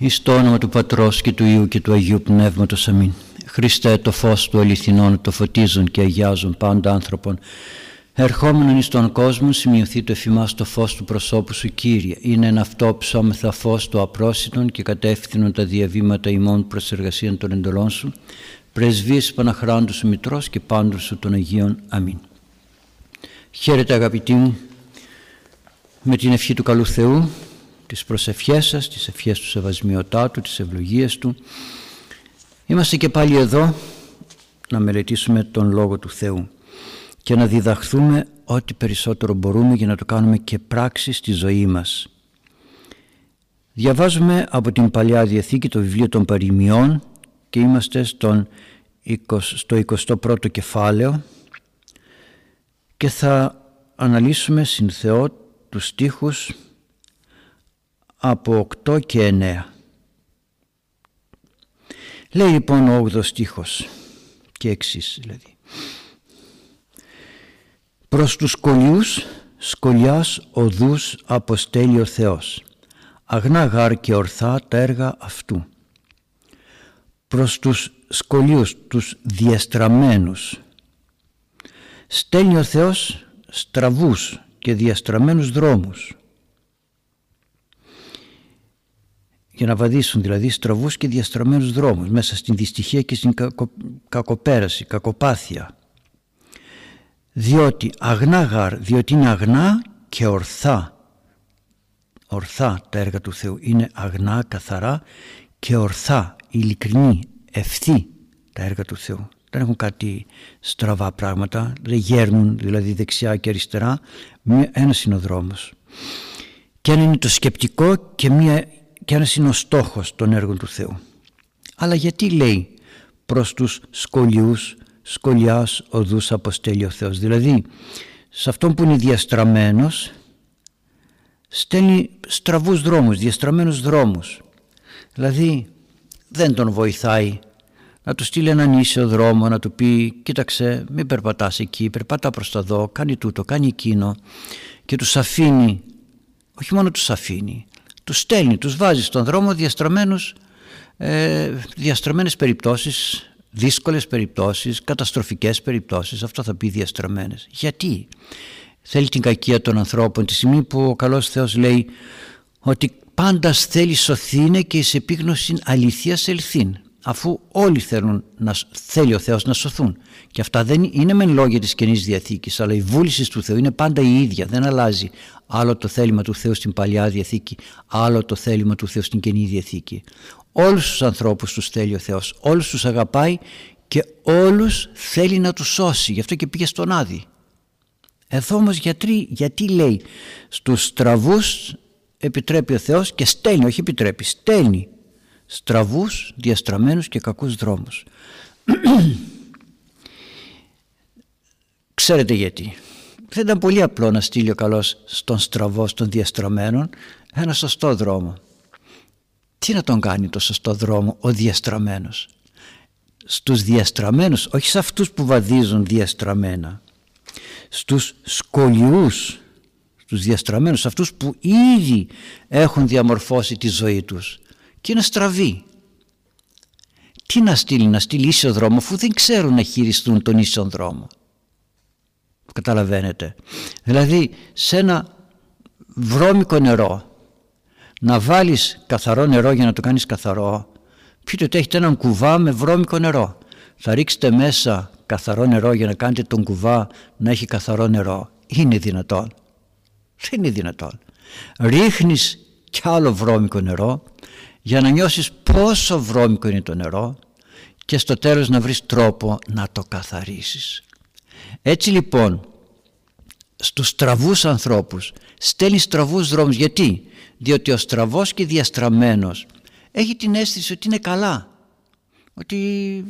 Εις το όνομα του Πατρός και του Υιού και του Αγίου Πνεύματος. Αμήν. Χριστέ το φως του αληθινών το φωτίζουν και αγιάζουν πάντα άνθρωπον. Ερχόμενον εις τον κόσμο σημειωθεί το εφημάς το φως του προσώπου σου Κύριε. Είναι ένα αυτό ψώμεθα φως του απρόσιτον και κατεύθυνον τα διαβήματα ημών προς εργασίαν των εντολών σου. Πρεσβείες Παναχράντου σου Μητρός και πάντων σου των Αγίων. Αμήν. Χαίρετε αγαπητοί μου με την ευχή του καλού Θεού τις προσευχές σας, τις ευχές του Σεβασμιωτάτου, τις ευλογίες Του. Είμαστε και πάλι εδώ να μελετήσουμε τον Λόγο του Θεού και να διδαχθούμε ό,τι περισσότερο μπορούμε για να το κάνουμε και πράξη στη ζωή μας. Διαβάζουμε από την Παλιά Διαθήκη το βιβλίο των Παριμιών και είμαστε στον, στο 21ο κεφάλαιο και θα αναλύσουμε συν Θεό τους στίχους από 8 και 9. Λέει λοιπόν ο 8 στίχος και εξής δηλαδή. Προς τους σκολιούς σκολιάς οδούς αποστέλει ο Θεός. Αγνά γάρ και ορθά τα έργα αυτού. Προς τους σκολιούς τους διαστραμμένους στέλνει ο Θεός στραβούς και διαστραμμένους δρόμους για να βαδίσουν δηλαδή στραβούς και διαστραμμένους δρόμους μέσα στην δυστυχία και στην κακοπέραση, κακοπάθεια. Διότι αγνά γαρ, διότι είναι αγνά και ορθά. Ορθά τα έργα του Θεού είναι αγνά, καθαρά και ορθά, ειλικρινή, ευθύ τα έργα του Θεού. Δεν έχουν κάτι στραβά πράγματα, δεν γέρνουν δηλαδή δεξιά και αριστερά, ένας είναι ο δρόμος. Και αν είναι το σκεπτικό και μία και ένας είναι ο στόχος των έργων του Θεού. Αλλά γιατί λέει προς τους σκολιούς, σκολιάς οδούς αποστέλει ο Θεός. Δηλαδή σε αυτόν που είναι διαστραμμένος στέλνει στραβούς δρόμους, διαστραμμένους δρόμους. Δηλαδή δεν τον βοηθάει να του στείλει έναν ίσιο δρόμο, να του πει κοίταξε μην περπατάς εκεί, περπατά προς τα δω, κάνει τούτο, κάνει εκείνο και τους αφήνει, όχι μόνο τους αφήνει, τους στέλνει, τους βάζει στον δρόμο διαστραμμένους, ε, διαστραμμένες περιπτώσεις, δύσκολες περιπτώσεις, καταστροφικές περιπτώσεις, αυτό θα πει διαστραμμένες. Γιατί; Θέλει την κακία των ανθρώπων. Τη στιγμή που ο καλός Θεός λέει ότι πάντα θέλει σωθήνε και εις επίγνωση αληθείας ελθύν αφού όλοι θέλουν να θέλει ο Θεός να σωθούν. Και αυτά δεν είναι μεν λόγια της Καινής Διαθήκης αλλά η βούληση του Θεού είναι πάντα η ίδια δεν αλλάζει. Άλλο το θέλημα του Θεού στην Παλιά Διαθήκη άλλο το θέλημα του Θεού στην Καινή Διαθήκη. Όλους τους ανθρώπους τους θέλει ο Θεός όλους τους αγαπάει και όλους θέλει να τους σώσει. Γι' αυτό και πήγε στον Άδη. Εδώ όμως γιατί, γιατί λέει στους στραβούς επιτρέπει ο Θεός και στέλνει όχι επιτρέπει στέλνει στραβούς, διαστραμμένους και κακούς δρόμους. Ξέρετε γιατί. Δεν ήταν πολύ απλό να στείλει ο καλός στον στραβό, στον διαστραμμένο, ένα σωστό δρόμο. Τι να τον κάνει το σωστό δρόμο ο διαστραμμένος; Στους διαστραμμένους, όχι σε αυτούς που βαδίζουν διαστραμμένα. Στους σκολιούς, στους διαστραμμένους, αυτούς που ήδη έχουν διαμορφώσει τη ζωή τους και είναι στραβή. Τι να στείλει, να στείλει ίσιο δρόμο αφού δεν ξέρουν να χειριστούν τον ίσιο δρόμο. Καταλαβαίνετε. Δηλαδή σε ένα βρώμικο νερό να βάλεις καθαρό νερό για να το κάνεις καθαρό πείτε ότι έχετε έναν κουβά με βρώμικο νερό. Θα ρίξετε μέσα καθαρό νερό για να κάνετε τον κουβά να έχει καθαρό νερό. Είναι δυνατόν. Δεν είναι δυνατόν. Ρίχνεις κι άλλο βρώμικο νερό για να νιώσεις πόσο βρώμικο είναι το νερό και στο τέλος να βρεις τρόπο να το καθαρίσεις. Έτσι λοιπόν στους στραβούς ανθρώπους στέλνεις στραβούς δρόμους. Γιατί; Διότι ο στραβός και διαστραμμένος έχει την αίσθηση ότι είναι καλά. Ότι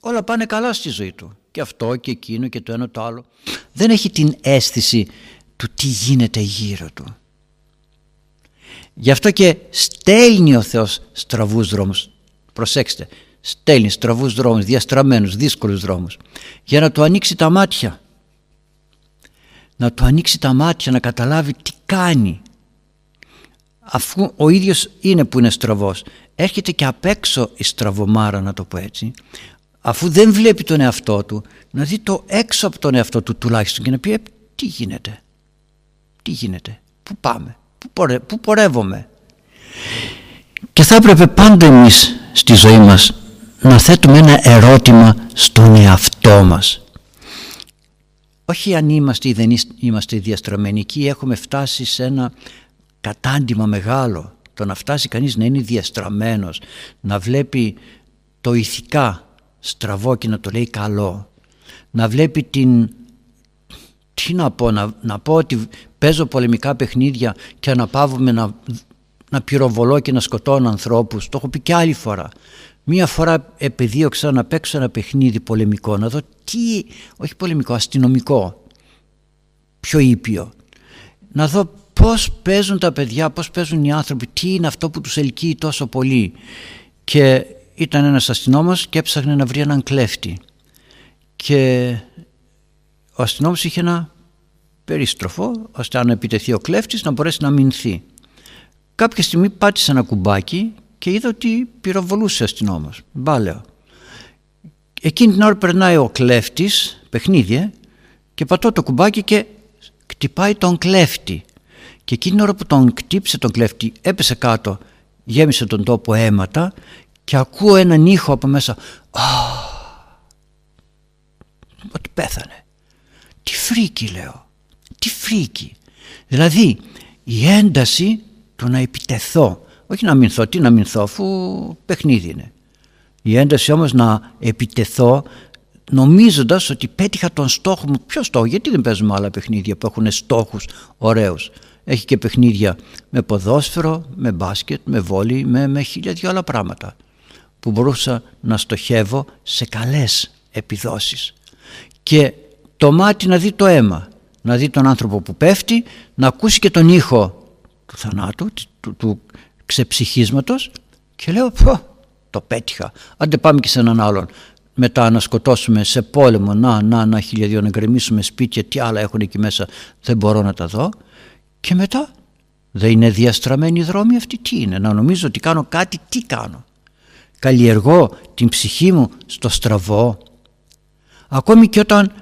όλα πάνε καλά στη ζωή του. Και αυτό και εκείνο και το ένα το άλλο. Δεν έχει την αίσθηση του τι γίνεται γύρω του. Γι' αυτό και στέλνει ο Θεός στραβούς δρόμους. Προσέξτε, στέλνει στραβούς δρόμους, διαστραμμένους, δύσκολους δρόμους για να του ανοίξει τα μάτια. Να του ανοίξει τα μάτια, να καταλάβει τι κάνει. αφού ο ίδιος είναι που είναι στραβός έρχεται και απ' έξω η στραβομάρα να το πω έτσι αφού δεν βλέπει τον εαυτό του να δει το έξω από τον εαυτό του τουλάχιστον και να πει «Ε, τι γίνεται τι γίνεται, πού πάμε πού, πορε, πού πορεύομαι; Και θα έπρεπε πάντα εμείς στη ζωή μας να θέτουμε ένα ερώτημα στον εαυτό μας. Όχι αν είμαστε ή δεν είμαστε διαστραμμένοι εκεί έχουμε φτάσει σε ένα κατάντημα μεγάλο. Το να φτάσει κανείς να είναι διαστραμμένος να βλέπει το ηθικά στραβό και να το λέει καλό να βλέπει την τι να πω, να, να πω ότι παίζω πολεμικά παιχνίδια και αναπαύομαι να, να πυροβολώ και να σκοτώνω ανθρώπους το έχω πει και άλλη φορά Μία φορά επιδίωξα να παίξω ένα παιχνίδι πολεμικό, να δω τι, όχι πολεμικό, αστυνομικό, πιο ήπιο. Να δω πώς παίζουν τα παιδιά, πώς παίζουν οι άνθρωποι, τι είναι αυτό που τους ελκύει τόσο πολύ. Και ήταν ένας αστυνόμος και έψαχνε να βρει έναν κλέφτη. Και ο αστυνόμος είχε ένα περίστροφο, ώστε αν επιτεθεί ο κλέφτης να μπορέσει να μηνθεί. Κάποια στιγμή πάτησε ένα κουμπάκι και είδα ότι πυροβολούσε αστυνόμος. Μπάλαιο. Εκείνη την ώρα περνάει ο κλέφτης, παιχνίδι, ε, και πατώ το κουμπάκι και κτυπάει τον κλέφτη. Και εκείνη την ώρα που τον κτύπησε τον κλέφτη έπεσε κάτω, γέμισε τον τόπο αίματα και ακούω έναν ήχο από μέσα. ότι πέθανε. Τι φρίκη λέω. Τι φρίκη. Δηλαδή η ένταση του να επιτεθώ όχι να αμυνθώ, τι να αμυνθώ αφού παιχνίδι είναι. Η ένταση όμως να επιτεθώ νομίζοντας ότι πέτυχα τον στόχο μου. Ποιο στόχο, γιατί δεν παίζουμε άλλα παιχνίδια που έχουν στόχους ωραίους. Έχει και παιχνίδια με ποδόσφαιρο, με μπάσκετ, με βόλι, με, με χίλια δυο άλλα πράγματα που μπορούσα να στοχεύω σε καλές επιδόσεις. Και το μάτι να δει το αίμα, να δει τον άνθρωπο που πέφτει, να ακούσει και τον ήχο του θανάτου, του, του, ξεψυχίσματος και λέω πω το πέτυχα. Άντε πάμε και σε έναν άλλον. Μετά να σκοτώσουμε σε πόλεμο να να να χιλιαδίο να γκρεμίσουμε σπίτια τι άλλα έχουν εκεί μέσα δεν μπορώ να τα δω και μετά δεν είναι διαστραμμένη η δρόμη αυτή τι είναι να νομίζω ότι κάνω κάτι τι κάνω. Καλλιεργώ την ψυχή μου στο στραβό ακόμη και όταν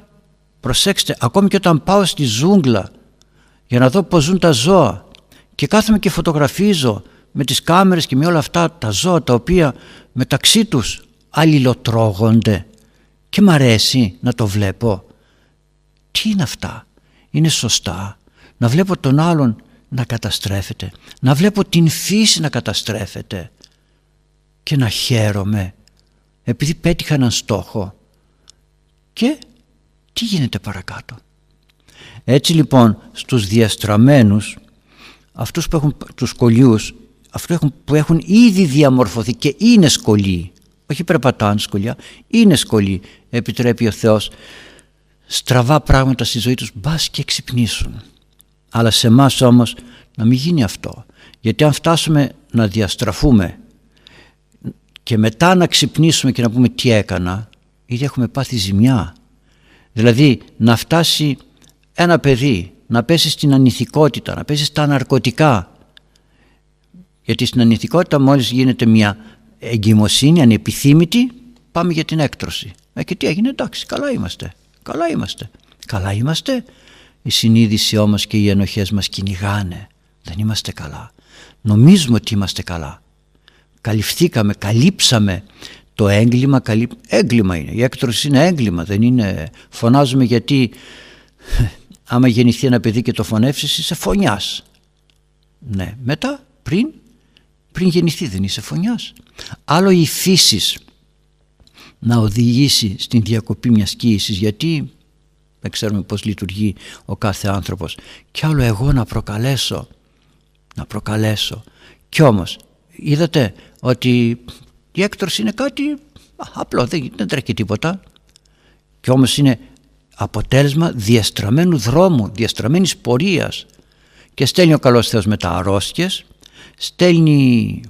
προσέξτε ακόμη και όταν πάω στη ζούγκλα για να δω πως ζουν τα ζώα και κάθομαι και φωτογραφίζω με τις κάμερες και με όλα αυτά τα ζώα τα οποία μεταξύ τους αλληλοτρώγονται και μ' αρέσει να το βλέπω. Τι είναι αυτά, είναι σωστά να βλέπω τον άλλον να καταστρέφεται, να βλέπω την φύση να καταστρέφεται και να χαίρομαι επειδή πέτυχα έναν στόχο και τι γίνεται παρακάτω; Έτσι λοιπόν στους διαστραμμένους αυτούς που έχουν τους κολλιούς αυτού που έχουν ήδη διαμορφωθεί και είναι σκολοί όχι περπατάνε σκολιά είναι σκολοί επιτρέπει ο Θεός στραβά πράγματα στη ζωή τους μπας και ξυπνήσουν αλλά σε εμάς όμως να μην γίνει αυτό γιατί αν φτάσουμε να διαστραφούμε και μετά να ξυπνήσουμε και να πούμε τι έκανα ήδη έχουμε πάθει ζημιά δηλαδή να φτάσει ένα παιδί να πέσει στην ανηθικότητα να πέσει στα ναρκωτικά γιατί στην ανηθικότητα μόλις γίνεται μια εγκυμοσύνη ανεπιθύμητη πάμε για την έκτρωση. Ε, και τι έγινε εντάξει καλά είμαστε. Καλά είμαστε. Καλά είμαστε. Η συνείδηση όμως και οι ενοχές μας κυνηγάνε. Δεν είμαστε καλά. Νομίζουμε ότι είμαστε καλά. Καλυφθήκαμε, καλύψαμε το έγκλημα. Καλύ... Έγκλημα είναι. Η έκτρωση είναι έγκλημα. Δεν είναι... Φωνάζουμε γιατί άμα γεννηθεί ένα παιδί και το φωνεύσεις είσαι φωνιάς. Ναι. Μετά, πριν πριν γεννηθεί δεν είσαι φωνιάς. Άλλο η φύσης να οδηγήσει στην διακοπή μιας κοίησης γιατί δεν ξέρουμε πώς λειτουργεί ο κάθε άνθρωπος και άλλο εγώ να προκαλέσω να προκαλέσω κι όμως είδατε ότι η έκτρωση είναι κάτι απλό δεν, δεν τρέχει τίποτα. Κι όμως είναι αποτέλεσμα διαστραμμένου δρόμου διαστραμμένης πορείας. Και στέλνει ο καλός Θεός τα αρρώστιες στέλνει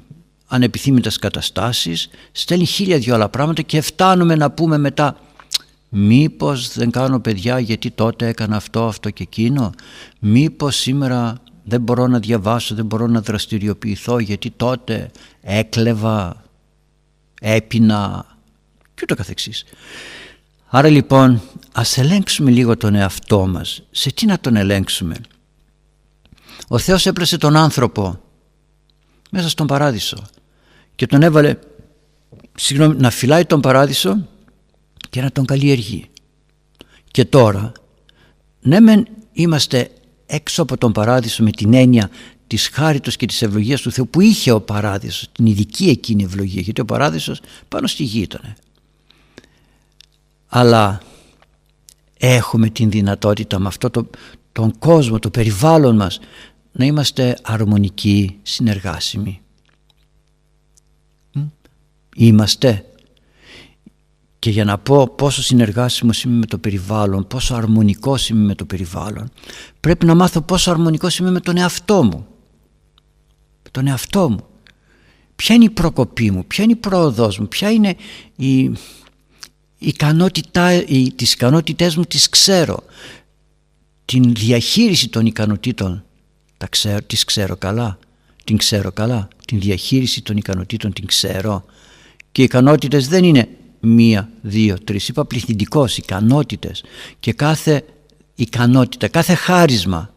ανεπιθύμητες καταστάσεις, στέλνει χίλια δυο άλλα πράγματα και φτάνουμε να πούμε μετά μήπως δεν κάνω παιδιά γιατί τότε έκανα αυτό, αυτό και εκείνο, μήπως σήμερα δεν μπορώ να διαβάσω, δεν μπορώ να δραστηριοποιηθώ γιατί τότε έκλεβα, έπινα και ούτω καθεξής. Άρα λοιπόν ας ελέγξουμε λίγο τον εαυτό μας. Σε τι να τον ελέγξουμε; Ο Θεός έπλασε τον άνθρωπο μέσα στον παράδεισο και τον έβαλε συγγνώμη, να φυλάει τον παράδεισο και να τον καλλιεργεί. Και τώρα, ναι μεν είμαστε έξω από τον παράδεισο με την έννοια της χάριτος και της ευλογίας του Θεού που είχε ο παράδεισος, την ειδική εκείνη ευλογία, γιατί ο παράδεισος πάνω στη γη ήταν. Αλλά έχουμε την δυνατότητα με αυτό το, τον κόσμο, το περιβάλλον μας να είμαστε αρμονικοί, συνεργάσιμοι. Είμαστε. Και για να πω πόσο συνεργάσιμος είμαι με το περιβάλλον, πόσο αρμονικός είμαι με το περιβάλλον, πρέπει να μάθω πόσο αρμονικός είμαι με τον εαυτό μου. Με τον εαυτό μου. Ποια είναι η προκοπή μου, ποια είναι η πρόοδός μου, ποια είναι η, η ικανότητά, η, τις ικανότητές μου τις ξέρω. Την διαχείριση των ικανοτήτων τα ξέρω, τις ξέρω καλά. Την ξέρω καλά. Την διαχείριση των ικανοτήτων την ξέρω. Και οι ικανότητες δεν είναι μία, δύο, τρεις. Είπα πληθυντικός, ικανότητες. Και κάθε ικανότητα, κάθε χάρισμα,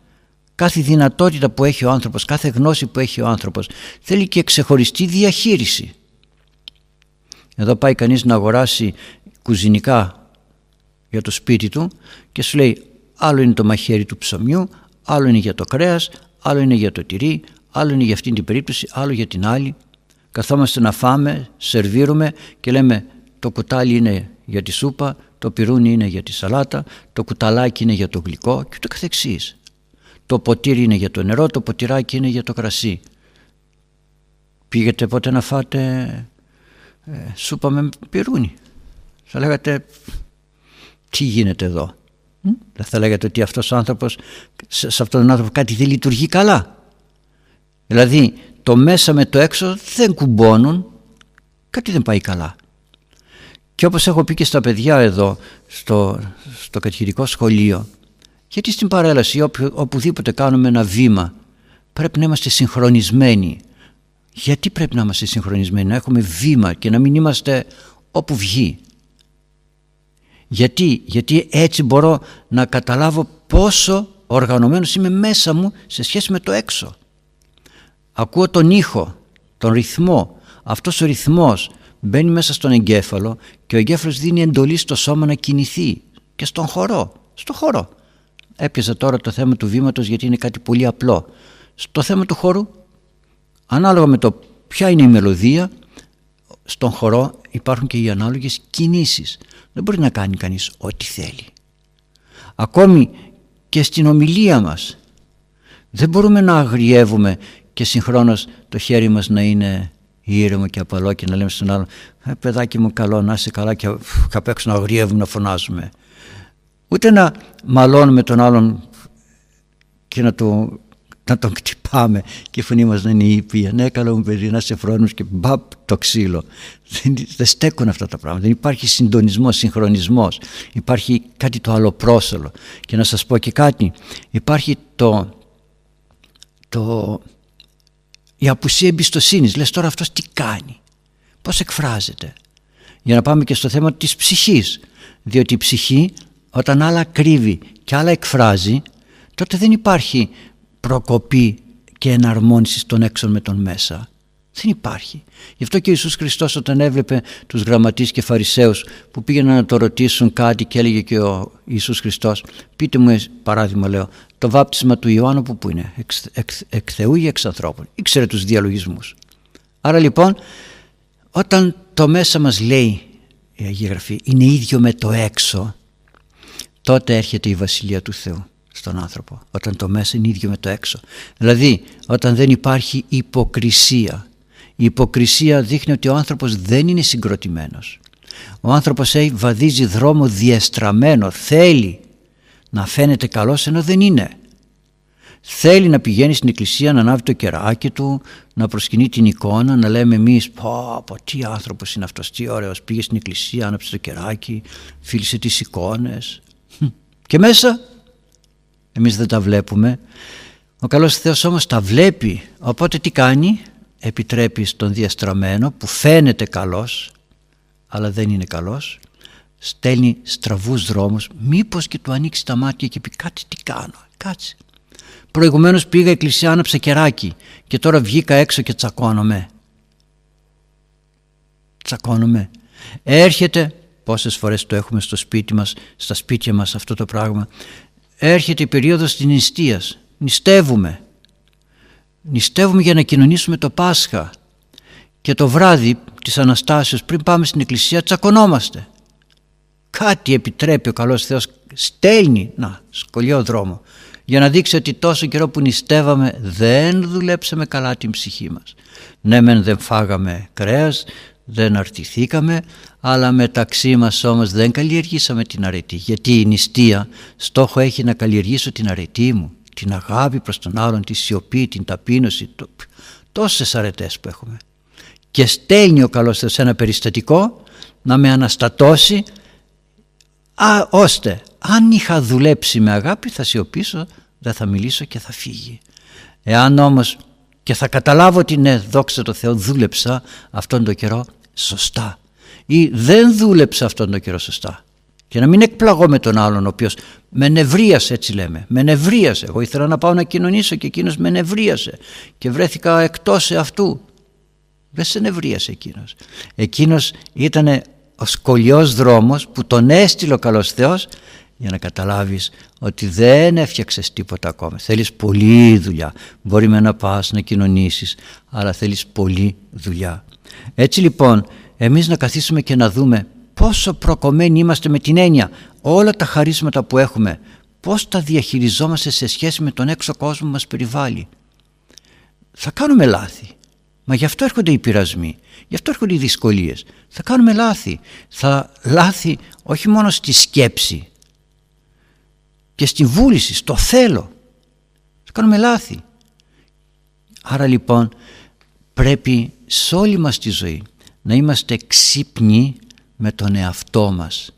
κάθε δυνατότητα που έχει ο άνθρωπος, κάθε γνώση που έχει ο άνθρωπος θέλει και ξεχωριστή διαχείριση. Εδώ πάει κανείς να αγοράσει κουζινικά για το σπίτι του και σου λέει άλλο είναι το μαχαίρι του ψωμιού, άλλο είναι για το κρέας, άλλο είναι για το τυρί, άλλο είναι για αυτήν την περίπτωση, άλλο για την άλλη. Καθόμαστε να φάμε, σερβίρουμε και λέμε το κουτάλι είναι για τη σούπα, το πυρούνι είναι για τη σαλάτα, το κουταλάκι είναι για το γλυκό και το καθεξής. Το ποτήρι είναι για το νερό, το ποτηράκι είναι για το κρασί. Πήγετε πότε να φάτε ε, σούπα με πυρούνι. Θα λέγατε τι γίνεται εδώ; Δεν θα λέγατε ότι αυτός ο άνθρωπος, σε αυτόν τον άνθρωπο κάτι δεν λειτουργεί καλά. Δηλαδή το μέσα με το έξω δεν κουμπώνουν, κάτι δεν πάει καλά. Και όπως έχω πει και στα παιδιά εδώ στο, στο κατηχητικό σχολείο, γιατί στην παρέλαση όπου, οπουδήποτε κάνουμε ένα βήμα πρέπει να είμαστε συγχρονισμένοι. Γιατί πρέπει να είμαστε συγχρονισμένοι, να έχουμε βήμα και να μην είμαστε όπου βγει; Γιατί, γιατί έτσι μπορώ να καταλάβω πόσο οργανωμένος είμαι μέσα μου σε σχέση με το έξω. Ακούω τον ήχο, τον ρυθμό. Αυτός ο ρυθμός μπαίνει μέσα στον εγκέφαλο και ο εγκέφαλος δίνει εντολή στο σώμα να κινηθεί και στον χορό, στο χώρο. Έπιαζα τώρα το θέμα του βήματος γιατί είναι κάτι πολύ απλό. Στο θέμα του χώρου, ανάλογα με το ποια είναι η μελωδία, στον χορό υπάρχουν και οι ανάλογες κινήσεις. Δεν μπορεί να κάνει κανείς ό,τι θέλει. Ακόμη και στην ομιλία μας δεν μπορούμε να αγριεύουμε και συγχρόνως το χέρι μας να είναι ήρεμο και απαλό και να λέμε στον άλλον ε, παιδάκι μου καλό να είσαι καλά και απ' έξω να αγριεύουμε να φωνάζουμε ούτε να μαλώνουμε τον άλλον και να το να τον κτυπάμε και η φωνή μας να είναι ήπια. Ναι, καλό μου παιδί, να είσαι φρόνιμος και μπαπ το ξύλο. Δεν, δεν στέκουν αυτά τα πράγματα. Δεν υπάρχει συντονισμός, συγχρονισμός. Υπάρχει κάτι το άλλο πρόσωλο. Και να σας πω και κάτι. Υπάρχει το, το, η απουσία εμπιστοσύνης. Λες τώρα αυτός τι κάνει. Πώς εκφράζεται. Για να πάμε και στο θέμα της ψυχής. Διότι η ψυχή όταν άλλα κρύβει και άλλα εκφράζει τότε δεν υπάρχει προκοπή και εναρμόνιση των έξω με τον μέσα. Δεν υπάρχει. Γι' αυτό και ο Ιησούς Χριστός όταν έβλεπε τους γραμματείς και φαρισαίους που πήγαιναν να το ρωτήσουν κάτι και έλεγε και ο Ιησούς Χριστός πείτε μου παράδειγμα λέω το βάπτισμα του Ιωάννου που, που είναι εξ, εξ, εκ Θεού ή εξ ανθρώπων. Ήξερε τους διαλογισμούς. Άρα λοιπόν όταν το μέσα μας λέει η Αγία Γραφή είναι ίδιο με το έξω τότε έρχεται η Βασιλεία του Θεού στον άνθρωπο όταν το μέσα είναι ίδιο με το έξω. Δηλαδή όταν δεν υπάρχει υποκρισία. Η υποκρισία δείχνει ότι ο άνθρωπος δεν είναι συγκροτημένος. Ο άνθρωπος έχει βαδίζει δρόμο διεστραμμένο θέλει να φαίνεται καλός ενώ δεν είναι. Θέλει να πηγαίνει στην εκκλησία να ανάβει το κεράκι του να προσκυνεί την εικόνα να λέμε εμείς πω, πω τι άνθρωπος είναι αυτός τι ωραίος πήγε στην εκκλησία άναψε το κεράκι φίλησε τις εικόνες και μέσα εμείς δεν τα βλέπουμε Ο καλός Θεός όμως τα βλέπει, οπότε τι κάνει, επιτρέπει στον διαστραμμένο που φαίνεται καλός, αλλά δεν είναι καλός, στέλνει στραβούς δρόμους, μήπως και του ανοίξει τα μάτια και πει κάτι τι κάνω, κάτσε. Προηγουμένως πήγα εκκλησία άναψα κεράκι και τώρα βγήκα έξω και τσακώνομαι. Τσακώνομαι. Έρχεται, πόσες φορές το έχουμε στο σπίτι μας, στα σπίτια μας αυτό το πράγμα, έρχεται η περίοδος της νηστείας. Νηστεύουμε. Νηστεύουμε για να κοινωνήσουμε το Πάσχα και το βράδυ της Αναστάσεως πριν πάμε στην εκκλησία τσακωνόμαστε. Κάτι επιτρέπει ο καλός Θεός, στέλνει, να, σκολιό δρόμο, για να δείξει ότι τόσο καιρό που νηστεύαμε δεν δουλέψαμε καλά την ψυχή μας. Ναι μεν δεν φάγαμε κρέας, δεν αρτηθήκαμε, αλλά μεταξύ μας όμως δεν καλλιεργήσαμε την αρετή. Γιατί η νηστεία στόχο έχει να καλλιεργήσω την αρετή μου, την αγάπη προς τον άλλον, τη σιωπή, την ταπείνωση, το... τόσες αρετές που έχουμε. Και στέλνει ο καλός Θεός ένα περιστατικό να με αναστατώσει α, ώστε αν είχα δουλέψει με αγάπη θα σιωπήσω, δεν θα μιλήσω και θα φύγει. Εάν όμως και θα καταλάβω ότι ναι δόξα τω Θεώ δούλεψα αυτόν τον καιρό σωστά ή δεν δούλεψα αυτόν τον καιρό σωστά και να μην εκπλαγώ με τον άλλον ο οποίος με νευρίασε έτσι λέμε με νευρίασε εγώ ήθελα να πάω να κοινωνήσω και εκείνος με νευρίασε και βρέθηκα εκτός αυτού δεν σε νευρίασε εκείνος εκείνος ήταν ο σκολιός δρόμος που τον έστειλε ο καλός Θεός για να καταλάβεις ότι δεν έφτιαξες τίποτα ακόμα. Θέλεις πολλή δουλειά. Μπορεί με να πας να κοινωνήσεις, αλλά θέλεις πολλή δουλειά. Έτσι λοιπόν, εμείς να καθίσουμε και να δούμε πόσο προκομμένοι είμαστε με την έννοια όλα τα χαρίσματα που έχουμε, πώς τα διαχειριζόμαστε σε σχέση με τον έξω κόσμο που μας περιβάλλει. Θα κάνουμε λάθη. Μα γι' αυτό έρχονται οι πειρασμοί, γι' αυτό έρχονται οι δυσκολίες. Θα κάνουμε λάθη. Θα λάθη όχι μόνο στη σκέψη, και στη βούληση, στο θέλω. Θα κάνουμε λάθη. Άρα λοιπόν πρέπει σε όλη μας τη ζωή να είμαστε ξύπνοι με τον εαυτό μας.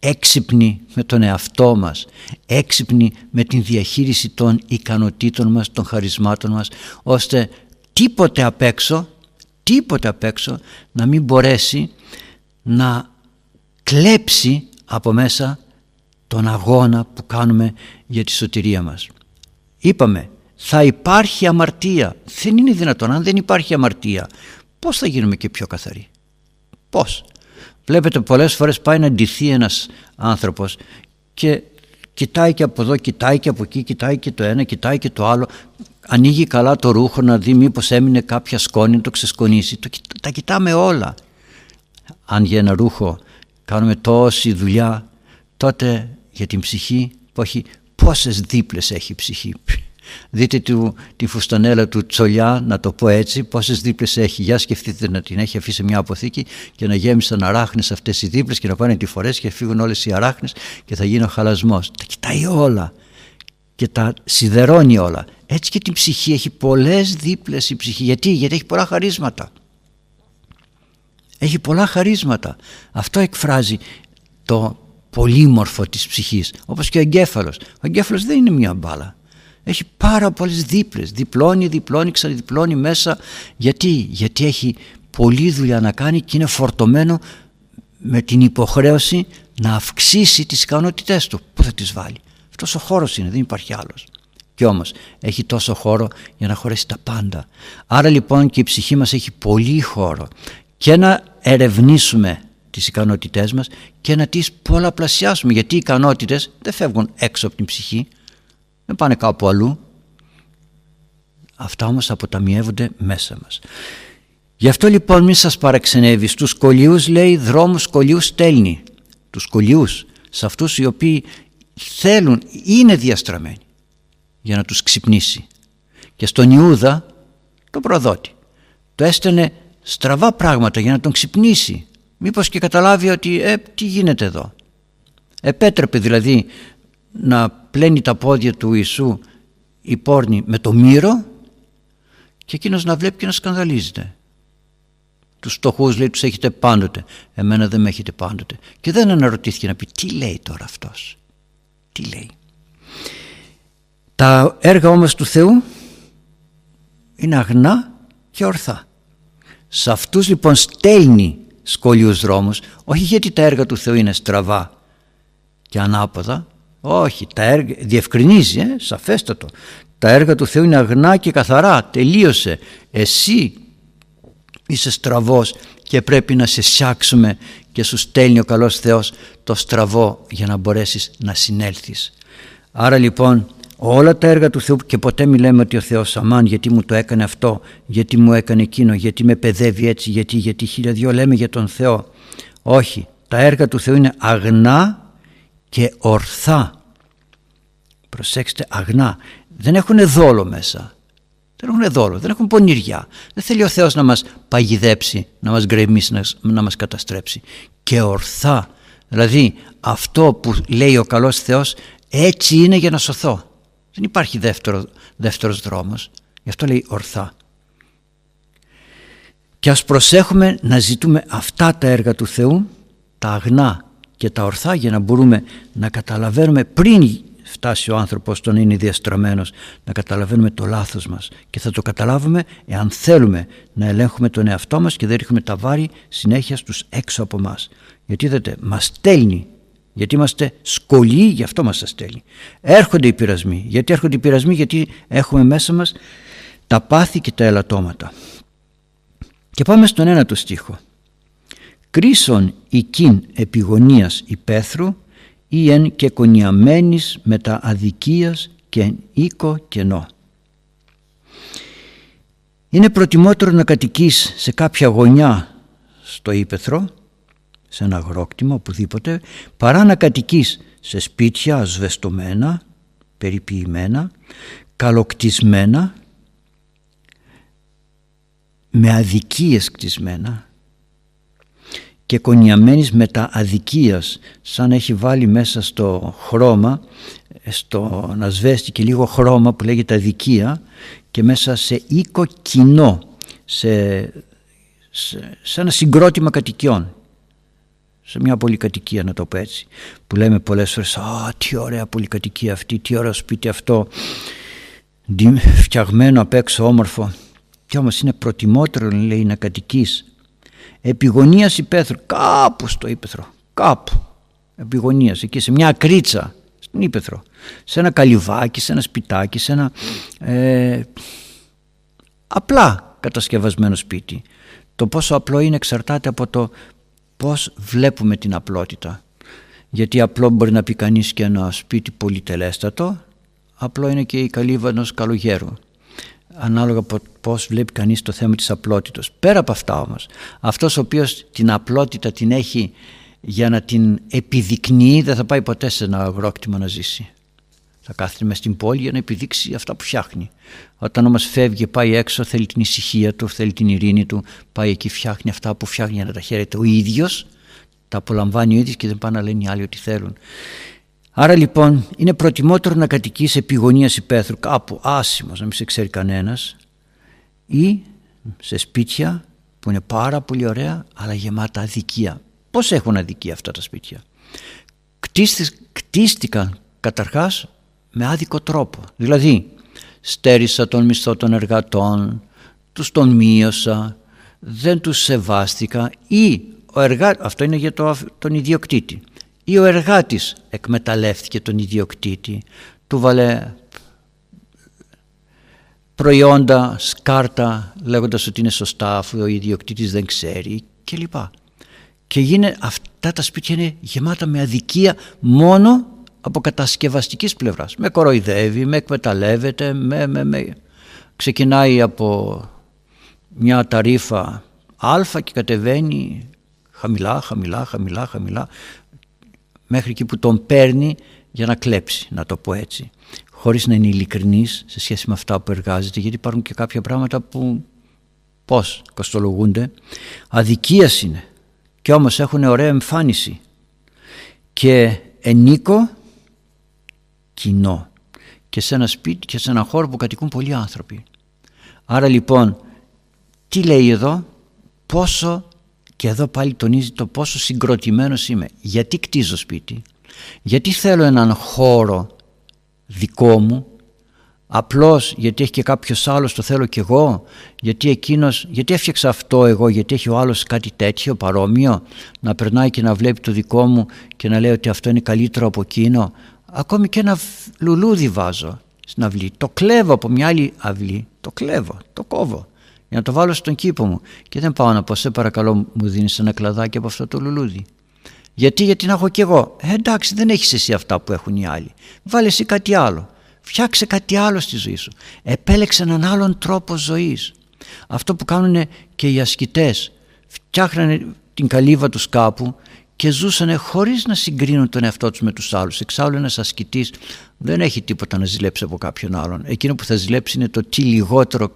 Έξυπνοι με τον εαυτό μας, έξυπνοι με την διαχείριση των ικανοτήτων μας, των χαρισμάτων μας, ώστε τίποτε απ' έξω, τίποτε απ' έξω να μην μπορέσει να κλέψει από μέσα τον αγώνα που κάνουμε για τη σωτηρία μας. Είπαμε, θα υπάρχει αμαρτία. Δεν είναι δυνατόν, αν δεν υπάρχει αμαρτία, πώς θα γίνουμε και πιο καθαροί; Πώς; Βλέπετε πολλές φορές πάει να ντυθεί ένας άνθρωπος και κοιτάει και από εδώ, κοιτάει και από εκεί, κοιτάει και το ένα, κοιτάει και το άλλο. Ανοίγει καλά το ρούχο να δει μήπως έμεινε κάποια σκόνη, να το ξεσκονίσει. τα κοιτάμε όλα. Αν για ένα ρούχο κάνουμε τόση δουλειά, τότε για την ψυχή που έχει πόσες δίπλες έχει η ψυχή; Δείτε του, τη φουστανέλα του τσολιά, να το πω έτσι, πόσες δίπλες έχει. Για σκεφτείτε να την έχει αφήσει μια αποθήκη και να γέμισαν αράχνες αυτές οι δίπλες και να πάνε τη φορές και φύγουν όλες οι αράχνες και θα γίνει ο χαλασμός. Τα κοιτάει όλα και τα σιδερώνει όλα. Έτσι και την ψυχή έχει πολλές δίπλες η ψυχή. Γιατί, Γιατί έχει πολλά χαρίσματα. Έχει πολλά χαρίσματα. Αυτό εκφράζει το πολύμορφο της ψυχής όπως και ο εγκέφαλος ο εγκέφαλος δεν είναι μια μπάλα έχει πάρα πολλές δίπλες. Διπλώνει, διπλώνει, ξαναδιπλώνει μέσα. Γιατί, γιατί έχει πολλή δουλειά να κάνει και είναι φορτωμένο με την υποχρέωση να αυξήσει τις ικανότητές του. Πού θα τις βάλει; Αυτός ο χώρος είναι, δεν υπάρχει άλλος. Και όμως έχει τόσο χώρο για να χωρέσει τα πάντα. Άρα λοιπόν και η ψυχή μας έχει πολύ χώρο και να ερευνήσουμε τις ικανότητές μας και να τις πολλαπλασιάσουμε γιατί οι ικανότητες δεν φεύγουν έξω από την ψυχή δεν πάνε κάπου αλλού. Αυτά όμως αποταμιεύονται μέσα μας. Γι' αυτό λοιπόν μη σας παραξενεύει. Στους σκολιούς λέει δρόμους σκολιούς στέλνει. Τους σκολιούς σε αυτούς οι οποίοι θέλουν είναι διαστραμμένοι για να τους ξυπνήσει. Και στον Ιούδα τον προδότη το έστενε στραβά πράγματα για να τον ξυπνήσει. Μήπως και καταλάβει ότι ε, τι γίνεται εδώ. Επέτρεπε δηλαδή να πλένει τα πόδια του Ιησού η πόρνη με το μύρο και εκείνος να βλέπει και να σκανδαλίζεται. Τους φτωχούς λέει τους έχετε πάντοτε, εμένα δεν με έχετε πάντοτε. Και δεν αναρωτήθηκε να πει τι λέει τώρα αυτός; Τι λέει; Τα έργα όμως του Θεού είναι αγνά και ορθά. Σε αυτούς λοιπόν στέλνει σκολιούς δρόμους, όχι γιατί τα έργα του Θεού είναι στραβά και ανάποδα, όχι, τα έργα, διευκρινίζει, ε, σαφέστατο. Τα έργα του Θεού είναι αγνά και καθαρά, τελείωσε. Εσύ είσαι στραβός και πρέπει να σε σιάξουμε και σου στέλνει ο καλός Θεός το στραβό για να μπορέσεις να συνέλθεις. Άρα λοιπόν όλα τα έργα του Θεού και ποτέ μιλάμε ότι ο Θεός αμάν γιατί μου το έκανε αυτό, γιατί μου έκανε εκείνο, γιατί με παιδεύει έτσι, γιατί, γιατί χίλια δυο λέμε για τον Θεό. Όχι, τα έργα του Θεού είναι αγνά και ορθά. Προσέξτε, αγνά. Δεν έχουν δόλο μέσα. Δεν έχουν δόλο, δεν έχουν πονηριά. Δεν θέλει ο Θεός να μας παγιδέψει, να μας γκρεμίσει, να, να μας καταστρέψει. Και ορθά. Δηλαδή αυτό που λέει ο καλός Θεός έτσι είναι για να σωθώ. Δεν υπάρχει δεύτερο, δεύτερος δρόμος. Γι' αυτό λέει ορθά. Και ας προσέχουμε να ζητούμε αυτά τα έργα του Θεού, τα αγνά και τα ορθά για να μπορούμε να καταλαβαίνουμε πριν φτάσει ο άνθρωπος στο να είναι διαστραμμένος να καταλαβαίνουμε το λάθος μας. Και θα το καταλάβουμε εάν θέλουμε να ελέγχουμε τον εαυτό μας και δεν ρίχνουμε τα βάρη συνέχεια στους έξω από μας. Γιατί είδατε μας στέλνει. Γιατί είμαστε σκολιοί γι' αυτό μας στέλνει. Έρχονται οι πειρασμοί. Γιατί έρχονται οι πειρασμοί; Γιατί έχουμε μέσα μας τα πάθη και τα ελαττώματα. Και πάμε στον ένα του στίχο κρίσον οικίν επιγονίας υπαίθρου ή εν και κονιαμένης με τα αδικίας και εν οίκο κενό. Είναι προτιμότερο να κατοικείς σε κάποια γωνιά στο ύπεθρο, σε ένα αγρόκτημα, οπουδήποτε, παρά να κατοικείς σε σπίτια ασβεστομένα, περιποιημένα, καλοκτισμένα, με αδικίες κτισμένα, και κονιαμένης με τα αδικίας σαν έχει βάλει μέσα στο χρώμα στο να σβέστη και λίγο χρώμα που λέγεται αδικία και μέσα σε οίκο κοινό σε, σε, σε ένα συγκρότημα κατοικιών. Σε μια πολυκατοικία να το πω έτσι που λέμε πολλές φορές «Α, τι ωραία πολυκατοικία αυτή, τι ωραίο σπίτι αυτό φτιαγμένο απ' έξω όμορφο» και όμως είναι προτιμότερο λέει να κατοικείς επιγονίας υπαίθρου. Κάπου στο ύπεθρο κάπου. Επιγονίας εκεί σε μια ακρίτσα στην ύπεθρο σε ένα καλυβάκι, σε ένα σπιτάκι σε ένα ε, απλά κατασκευασμένο σπίτι. Το πόσο απλό είναι εξαρτάται από το πως βλέπουμε την απλότητα. Γιατί απλό μπορεί να πει κανείς και ένα σπίτι πολυτελέστατο απλό είναι και η καλύβα ενός καλογέρου ανάλογα από πώς βλέπει κανείς το θέμα της απλότητος. Πέρα από αυτά όμως, αυτός ο οποίος την απλότητα την έχει για να την επιδεικνύει δεν θα πάει ποτέ σε ένα αγρόκτημα να ζήσει. Θα κάθεται μες στην πόλη για να επιδείξει αυτά που φτιάχνει. Όταν όμως φεύγει πάει έξω θέλει την ησυχία του, θέλει την ειρήνη του, πάει εκεί φτιάχνει αυτά που φτιάχνει για να τα χαίρεται ο ίδιος, τα απολαμβάνει ο ίδιος και δεν πάνε να λένε οι άλλοι ότι θέλουν. Άρα λοιπόν είναι προτιμότερο να κατοικείς επί γωνίας υπαίθρου κάπου άσημος να μην σε ξέρει κανένας ή σε σπίτια που είναι πάρα πολύ ωραία αλλά γεμάτα αδικία. Πώς έχουν αδικία αυτά τα σπίτια; κτίστηκαν καταρχάς με άδικο τρόπο. Δηλαδή στέρισα τον μισθό των εργατών, τους τον μείωσα, δεν τους σεβάστηκα ή ο εργά... αυτό είναι για τον ιδιοκτήτη ή ο εργάτης εκμεταλλεύτηκε τον ιδιοκτήτη του βάλε προϊόντα, σκάρτα λέγοντας ότι είναι σωστά αφού ο ιδιοκτήτης δεν ξέρει κλπ. Και γίνε, αυτά τα σπίτια είναι γεμάτα με αδικία μόνο από κατασκευαστικής πλευράς. Με κοροϊδεύει, με εκμεταλλεύεται, με, με, με. ξεκινάει από μια ταρίφα α και κατεβαίνει χαμηλά, χαμηλά, χαμηλά, χαμηλά μέχρι εκεί που τον παίρνει για να κλέψει, να το πω έτσι. Χωρίς να είναι ειλικρινής σε σχέση με αυτά που εργάζεται, γιατί υπάρχουν και κάποια πράγματα που πώς κοστολογούνται. Αδικίας είναι και όμως έχουν ωραία εμφάνιση και ενίκο κοινό και σε ένα σπίτι και σε ένα χώρο που κατοικούν πολλοί άνθρωποι. Άρα λοιπόν τι λέει εδώ πόσο και εδώ πάλι τονίζει το πόσο συγκροτημένος είμαι. Γιατί κτίζω σπίτι. Γιατί θέλω έναν χώρο δικό μου απλώς γιατί έχει και κάποιος άλλος το θέλω κι εγώ γιατί εκείνος, γιατί έφτιαξα αυτό εγώ γιατί έχει ο άλλος κάτι τέτοιο παρόμοιο να περνάει και να βλέπει το δικό μου και να λέει ότι αυτό είναι καλύτερο από εκείνο ακόμη και ένα λουλούδι βάζω στην αυλή το κλέβω από μια άλλη αυλή το κλέβω, το κόβω για να το βάλω στον κήπο μου και δεν πάω να πω σε παρακαλώ μου δίνεις ένα κλαδάκι από αυτό το λουλούδι γιατί, γιατί να έχω κι εγώ. Ε, εντάξει, δεν έχεις εσύ αυτά που έχουν οι άλλοι. Βάλε εσύ κάτι άλλο. Φτιάξε κάτι άλλο στη ζωή σου. Επέλεξε έναν άλλον τρόπο ζωής. Αυτό που κάνουν και οι ασκητές. Φτιάχνανε την καλύβα τους κάπου και ζούσαν χωρίς να συγκρίνουν τον εαυτό τους με τους άλλους. Εξάλλου ένας ασκητής δεν έχει τίποτα να ζηλέψει από κάποιον άλλον. Εκείνο που θα ζηλέψει είναι το τι λιγότερο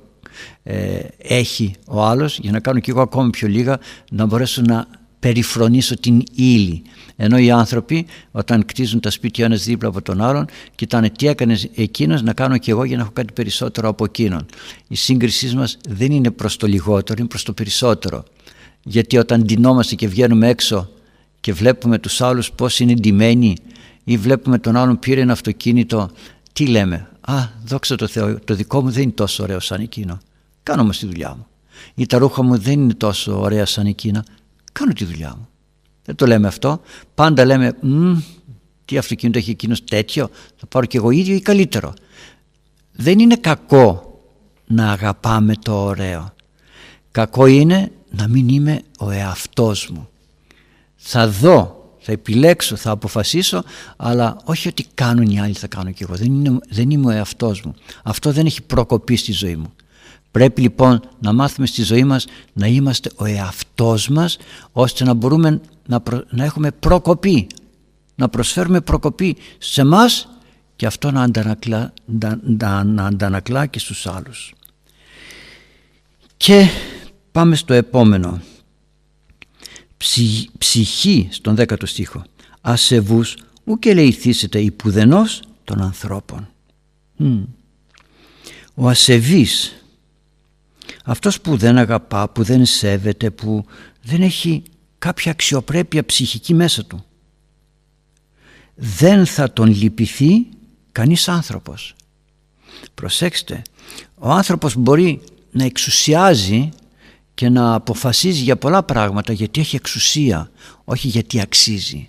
ε, έχει ο άλλος για να κάνω κι εγώ ακόμη πιο λίγα να μπορέσω να περιφρονήσω την ύλη. Ενώ οι άνθρωποι όταν κτίζουν τα σπίτια ένας δίπλα από τον άλλον κοιτάνε τι έκανες εκείνος να κάνω και εγώ για να έχω κάτι περισσότερο από εκείνον. Η σύγκρισή μας δεν είναι προς το λιγότερο, είναι προς το περισσότερο. Γιατί όταν ντυνόμαστε και βγαίνουμε έξω και βλέπουμε τους άλλους πώς είναι ντυμένοι ή βλέπουμε τον άλλον πήρε ένα αυτοκίνητο, τι λέμε; Α, δόξα τω Θεώ, το δικό μου δεν είναι τόσο ωραίο σαν εκείνο. Κάνω όμως τη δουλειά μου. Ή τα ρούχα μου δεν είναι τόσο ωραία σαν εκείνα κάνω τη δουλειά μου. Δεν το λέμε αυτό. Πάντα λέμε τι αυτοκίνητο έχει εκείνος τέτοιο, θα πάρω και εγώ ίδιο ή καλύτερο. Δεν είναι κακό να αγαπάμε το ωραίο. Κακό είναι να μην είμαι ο εαυτός μου. Θα δω, θα επιλέξω, θα αποφασίσω, αλλά όχι ότι κάνουν οι άλλοι θα κάνω και εγώ. Δεν, είναι, δεν είμαι ο εαυτός μου. Αυτό δεν έχει προκοπεί στη ζωή μου. Πρέπει λοιπόν να μάθουμε στη ζωή μας να είμαστε ο εαυτός μας ώστε να μπορούμε να, να έχουμε προκοπή, να προσφέρουμε προκοπή σε μας και αυτό να αντανακλά, να, να αντανακλά και στους άλλους. Και πάμε στο επόμενο. Ψυχή στον δέκατο στίχο. Ασεβούς ουκ ελεηθήσετε υπουδενός των ανθρώπων. Ο ασεβής αυτός που δεν αγαπά, που δεν σέβεται, που δεν έχει κάποια αξιοπρέπεια ψυχική μέσα του. Δεν θα τον λυπηθεί κανείς άνθρωπος. Προσέξτε, ο άνθρωπος μπορεί να εξουσιάζει και να αποφασίζει για πολλά πράγματα γιατί έχει εξουσία, όχι γιατί αξίζει.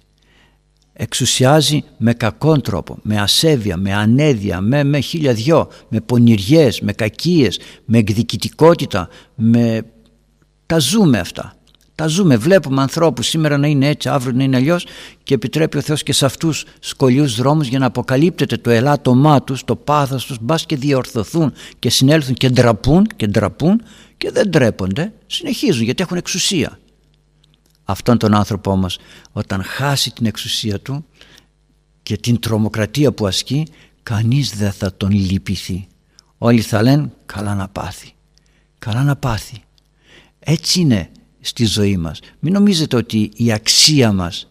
Εξουσιάζει με κακόν τρόπο, με ασέβεια, με ανέδεια, με, με χίλια δυο, με πονηριές, με κακίες, με εκδικητικότητα, με... τα ζούμε αυτά. Τα ζούμε, βλέπουμε ανθρώπους σήμερα να είναι έτσι, αύριο να είναι αλλιώς και επιτρέπει ο Θεός και σε αυτούς σκολιούς δρόμους για να αποκαλύπτεται το ελάττωμά τους, το πάθος τους, μπας και διορθωθούν και συνέλθουν και ντραπούν και ντραπούν και δεν ντρέπονται, συνεχίζουν γιατί έχουν εξουσία. Αυτόν τον άνθρωπο όμως όταν χάσει την εξουσία του και την τρομοκρατία που ασκεί κανείς δεν θα τον λυπηθεί. Όλοι θα λένε καλά να πάθει καλά να πάθει. Έτσι είναι στη ζωή μας. Μην νομίζετε ότι η αξία μας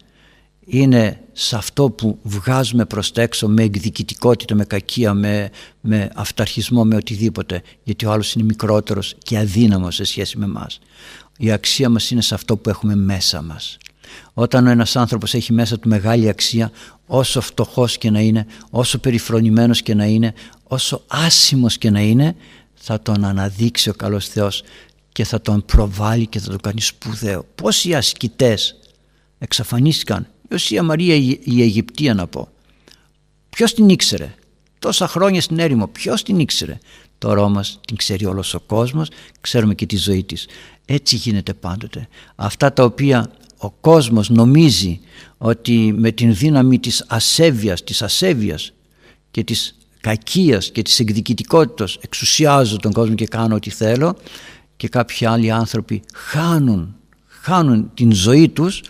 είναι σε αυτό που βγάζουμε προς τα έξω με εκδικητικότητα, με κακία, με, με αυταρχισμό, με οτιδήποτε γιατί ο άλλος είναι μικρότερος και αδύναμος σε σχέση με μας η αξία μας είναι σε αυτό που έχουμε μέσα μας. Όταν ένας άνθρωπος έχει μέσα του μεγάλη αξία, όσο φτωχός και να είναι, όσο περιφρονημένος και να είναι, όσο άσημος και να είναι, θα τον αναδείξει ο καλός Θεός και θα τον προβάλλει και θα τον κάνει σπουδαίο. Πόσοι ασκητές εξαφανίστηκαν, η Οσία Μαρία η Αιγυπτία να πω. Ποιος την ήξερε, τόσα χρόνια στην έρημο, ποιος την ήξερε; Τώρα όμως την ξέρει όλος ο κόσμος, ξέρουμε και τη ζωή της. Έτσι γίνεται πάντοτε. Αυτά τα οποία ο κόσμος νομίζει ότι με την δύναμη της ασέβειας, της ασέβειας και της κακίας και της εκδικητικότητας εξουσιάζω τον κόσμο και κάνω ό,τι θέλω και κάποιοι άλλοι άνθρωποι χάνουν, χάνουν την ζωή τους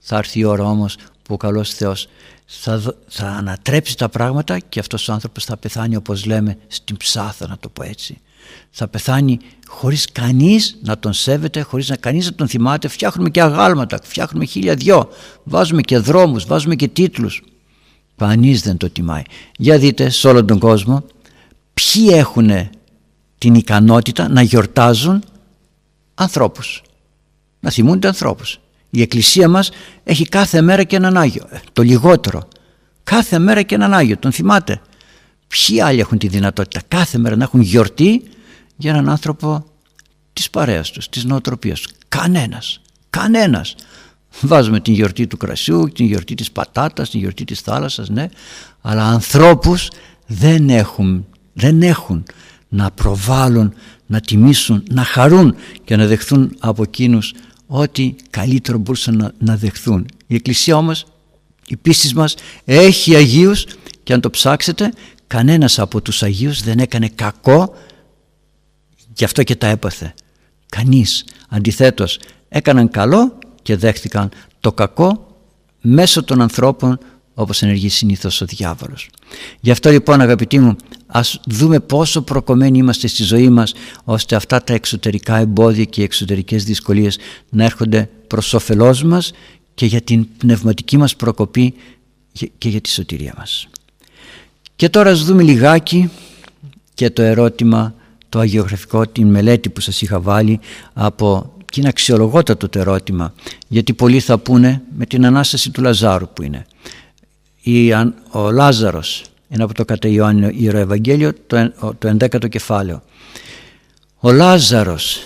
θα έρθει η ώρα όμως που ο καλός Θεός θα, θα ανατρέψει τα πράγματα και αυτός ο άνθρωπος θα πεθάνει όπως λέμε στην ψάθα να το πω έτσι θα πεθάνει χωρίς κανείς να τον σέβεται, χωρίς να κανείς να τον θυμάται. Φτιάχνουμε και αγάλματα, φτιάχνουμε χίλια δυο, βάζουμε και δρόμους, βάζουμε και τίτλους. Κανείς δεν το τιμάει. Για δείτε σε όλον τον κόσμο ποιοι έχουν την ικανότητα να γιορτάζουν ανθρώπους, να θυμούνται ανθρώπους. Η εκκλησία μας έχει κάθε μέρα και έναν Άγιο, ε, το λιγότερο. Κάθε μέρα και έναν Άγιο, τον θυμάται. Ποιοι άλλοι έχουν τη δυνατότητα κάθε μέρα να έχουν γιορτή για έναν άνθρωπο της παρέας τους, της νοοτροπίας τους; Κανένας, κανένας. Βάζουμε την γιορτή του κρασιού, την γιορτή της πατάτας, την γιορτή της θάλασσας, ναι. Αλλά ανθρώπους δεν έχουν, δεν έχουν να προβάλλουν, να τιμήσουν, να χαρούν και να δεχθούν από εκείνους ό,τι καλύτερο μπορούσαν να, να δεχθούν. Η Εκκλησία όμως, η πίστη μας έχει Αγίους και αν το ψάξετε κανένας από τους Αγίους δεν έκανε κακό γι' αυτό και τα έπαθε. Κανείς. Αντιθέτως έκαναν καλό και δέχτηκαν το κακό μέσω των ανθρώπων όπως ενεργεί συνήθως ο διάβολος. Γι' αυτό λοιπόν αγαπητοί μου ας δούμε πόσο προκομμένοι είμαστε στη ζωή μας ώστε αυτά τα εξωτερικά εμπόδια και οι εξωτερικές δυσκολίες να έρχονται προς όφελός μας και για την πνευματική μας προκοπή και για τη σωτηρία μας. Και τώρα ας δούμε λιγάκι και το ερώτημα το αγιογραφικό, την μελέτη που σας είχα βάλει από και είναι αξιολογότατο το ερώτημα γιατί πολλοί θα πούνε με την Ανάσταση του Λαζάρου που είναι ο Λάζαρος είναι από το κατά Ιωάννη Ιεροευαγγέλιο το, το 11ο κεφάλαιο ο Λάζαρος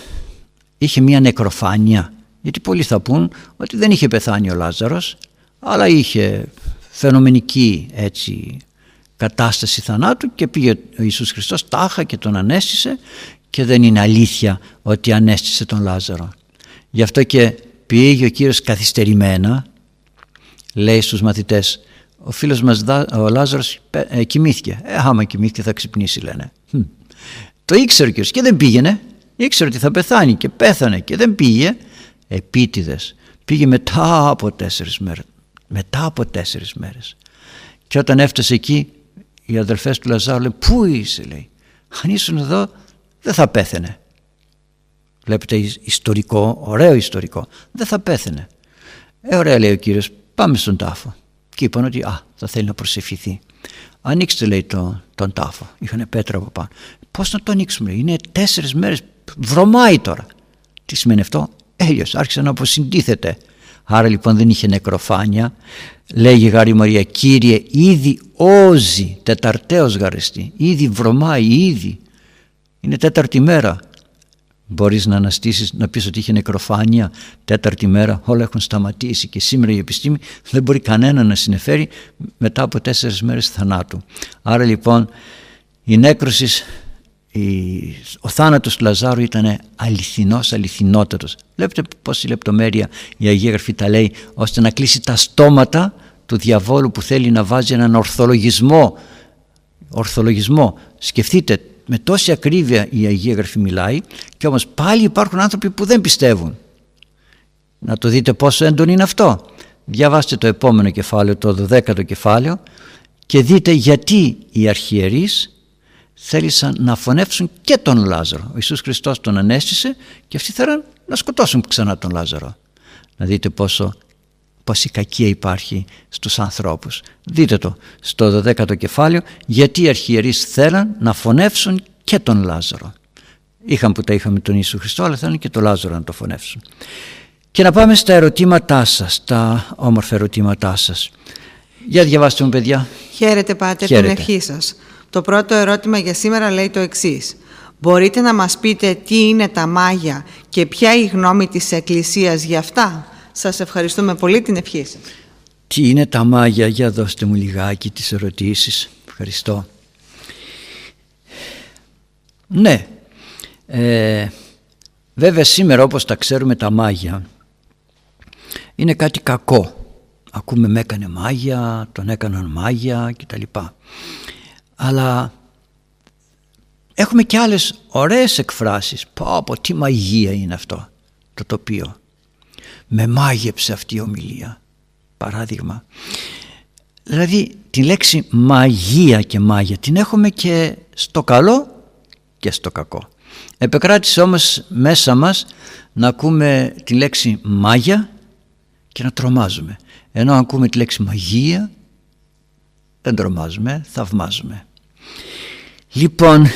είχε μια νεκροφάνεια γιατί πολλοί θα πούν ότι δεν είχε πεθάνει ο Λάζαρος αλλά είχε φαινομενική έτσι κατάσταση θανάτου και πήγε ο Ιησούς Χριστός τάχα και τον ανέστησε και δεν είναι αλήθεια ότι ανέστησε τον Λάζαρο. Γι' αυτό και πήγε ο Κύριος καθυστερημένα λέει στους μαθητές ο φίλος μας ο Λάζαρος ε, κοιμήθηκε. Ε, άμα κοιμήθηκε θα ξυπνήσει λένε. Το ήξερε ο Κύριος και δεν πήγαινε. Ήξερε ότι θα πεθάνει και πέθανε και δεν πήγε. Επίτηδες. Πήγε μετά από τέσσερις μέρες. Μετά από τέσσερις μέρες. Και όταν έφτασε εκεί οι αδελφές του Λαζάρου λένε πού είσαι λέει. Αν ήσουν εδώ δεν θα πέθαινε. Βλέπετε ιστορικό, ωραίο ιστορικό. Δεν θα πέθαινε. Ε, ωραία λέει ο Κύριος, πάμε στον τάφο. Και είπαν ότι α, θα θέλει να προσευχηθεί. Ανοίξτε λέει το, τον τάφο. Είχαν πέτρα από πάνω. Πώς να το ανοίξουμε, είναι τέσσερις μέρες, βρωμάει τώρα. Τι σημαίνει αυτό, έλειος, άρχισε να αποσυντίθεται. Άρα λοιπόν δεν είχε νεκροφάνεια. Λέγει Γάρη Μαρία, Κύριε, ήδη όζει, τεταρτέως γαρεστή, ήδη βρωμάει, ήδη. Είναι τέταρτη μέρα. Μπορείς να αναστήσεις, να πεις ότι είχε νεκροφάνεια τέταρτη μέρα, όλα έχουν σταματήσει και σήμερα η επιστήμη δεν μπορεί κανένα να συνεφέρει μετά από τέσσερις μέρες θανάτου. Άρα λοιπόν η νέκρωσης ο θάνατος του Λαζάρου ήταν αληθινός, αληθινότατος. Βλέπετε πόση λεπτομέρεια η Αγία Γραφή τα λέει ώστε να κλείσει τα στόματα του διαβόλου που θέλει να βάζει έναν ορθολογισμό. Ορθολογισμό. Σκεφτείτε με τόση ακρίβεια η Αγία Γραφή μιλάει και όμως πάλι υπάρχουν άνθρωποι που δεν πιστεύουν. Να το δείτε πόσο έντονο είναι αυτό. Διαβάστε το επόμενο κεφάλαιο, το 12ο κεφάλαιο και δείτε γιατί οι αρχιερείς θέλησαν να φωνεύσουν και τον Λάζαρο. Ο Ιησούς Χριστός τον ανέστησε και αυτοί θέλαν να σκοτώσουν ξανά τον Λάζαρο. Να δείτε πόσο πόση κακία υπάρχει στους ανθρώπους. Δείτε το στο 12ο κεφάλαιο γιατί οι αρχιερείς θέλαν να φωνεύσουν και τον Λάζαρο. Είχαν που τα είχαμε τον Ιησού Χριστό αλλά θέλουν και τον Λάζαρο να το φωνεύσουν. Και να πάμε στα ερωτήματά σας, τα όμορφα ερωτήματά σας. Για διαβάστε μου παιδιά. Χαίρετε Πάτερ την ευχή σας. Το πρώτο ερώτημα για σήμερα λέει το εξής. Μπορείτε να μας πείτε τι είναι τα μάγια και ποια η γνώμη της Εκκλησίας για αυτά; Σας ευχαριστούμε πολύ την ευχή σας. Τι είναι τα μάγια, για δώστε μου λιγάκι τις ερωτήσεις. Ευχαριστώ. Ναι, ε, βέβαια σήμερα όπως τα ξέρουμε τα μάγια είναι κάτι κακό. Ακούμε με έκανε μάγια, τον έκαναν μάγια κτλ αλλά έχουμε και άλλες ωραίες εκφράσεις πω πω τι μαγεία είναι αυτό το τοπίο με μάγεψε αυτή η ομιλία. Παράδειγμα. Δηλαδή την λέξη μαγεία και μάγια την έχουμε και στο καλό και στο κακό. Επεκράτησε όμως μέσα μας να ακούμε τη λέξη μάγια και να τρομάζουμε. Ενώ ακούμε τη λέξη μαγεία δεν τρομάζουμε, θαυμάζουμε. Λοιπόν,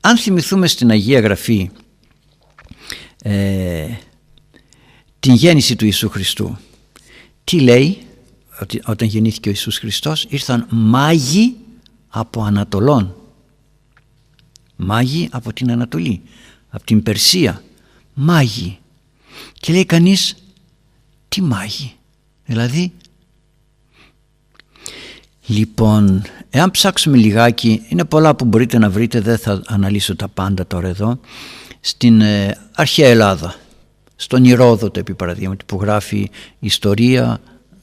αν θυμηθούμε στην Αγία Γραφή ε, την γέννηση του Ιησού Χριστού, τι λέει; Ότι όταν γεννήθηκε ο Ιησούς Χριστός ήρθαν μάγοι από Ανατολών. Μάγοι από την Ανατολή από την Περσία. Μάγοι. Και λέει κανείς τι μάγοι δηλαδή λοιπόν εάν ψάξουμε λιγάκι είναι πολλά που μπορείτε να βρείτε δεν θα αναλύσω τα πάντα τώρα εδώ στην ε, αρχαία Ελλάδα στον Ηρόδοτο επί παραδείγματι που γράφει ιστορία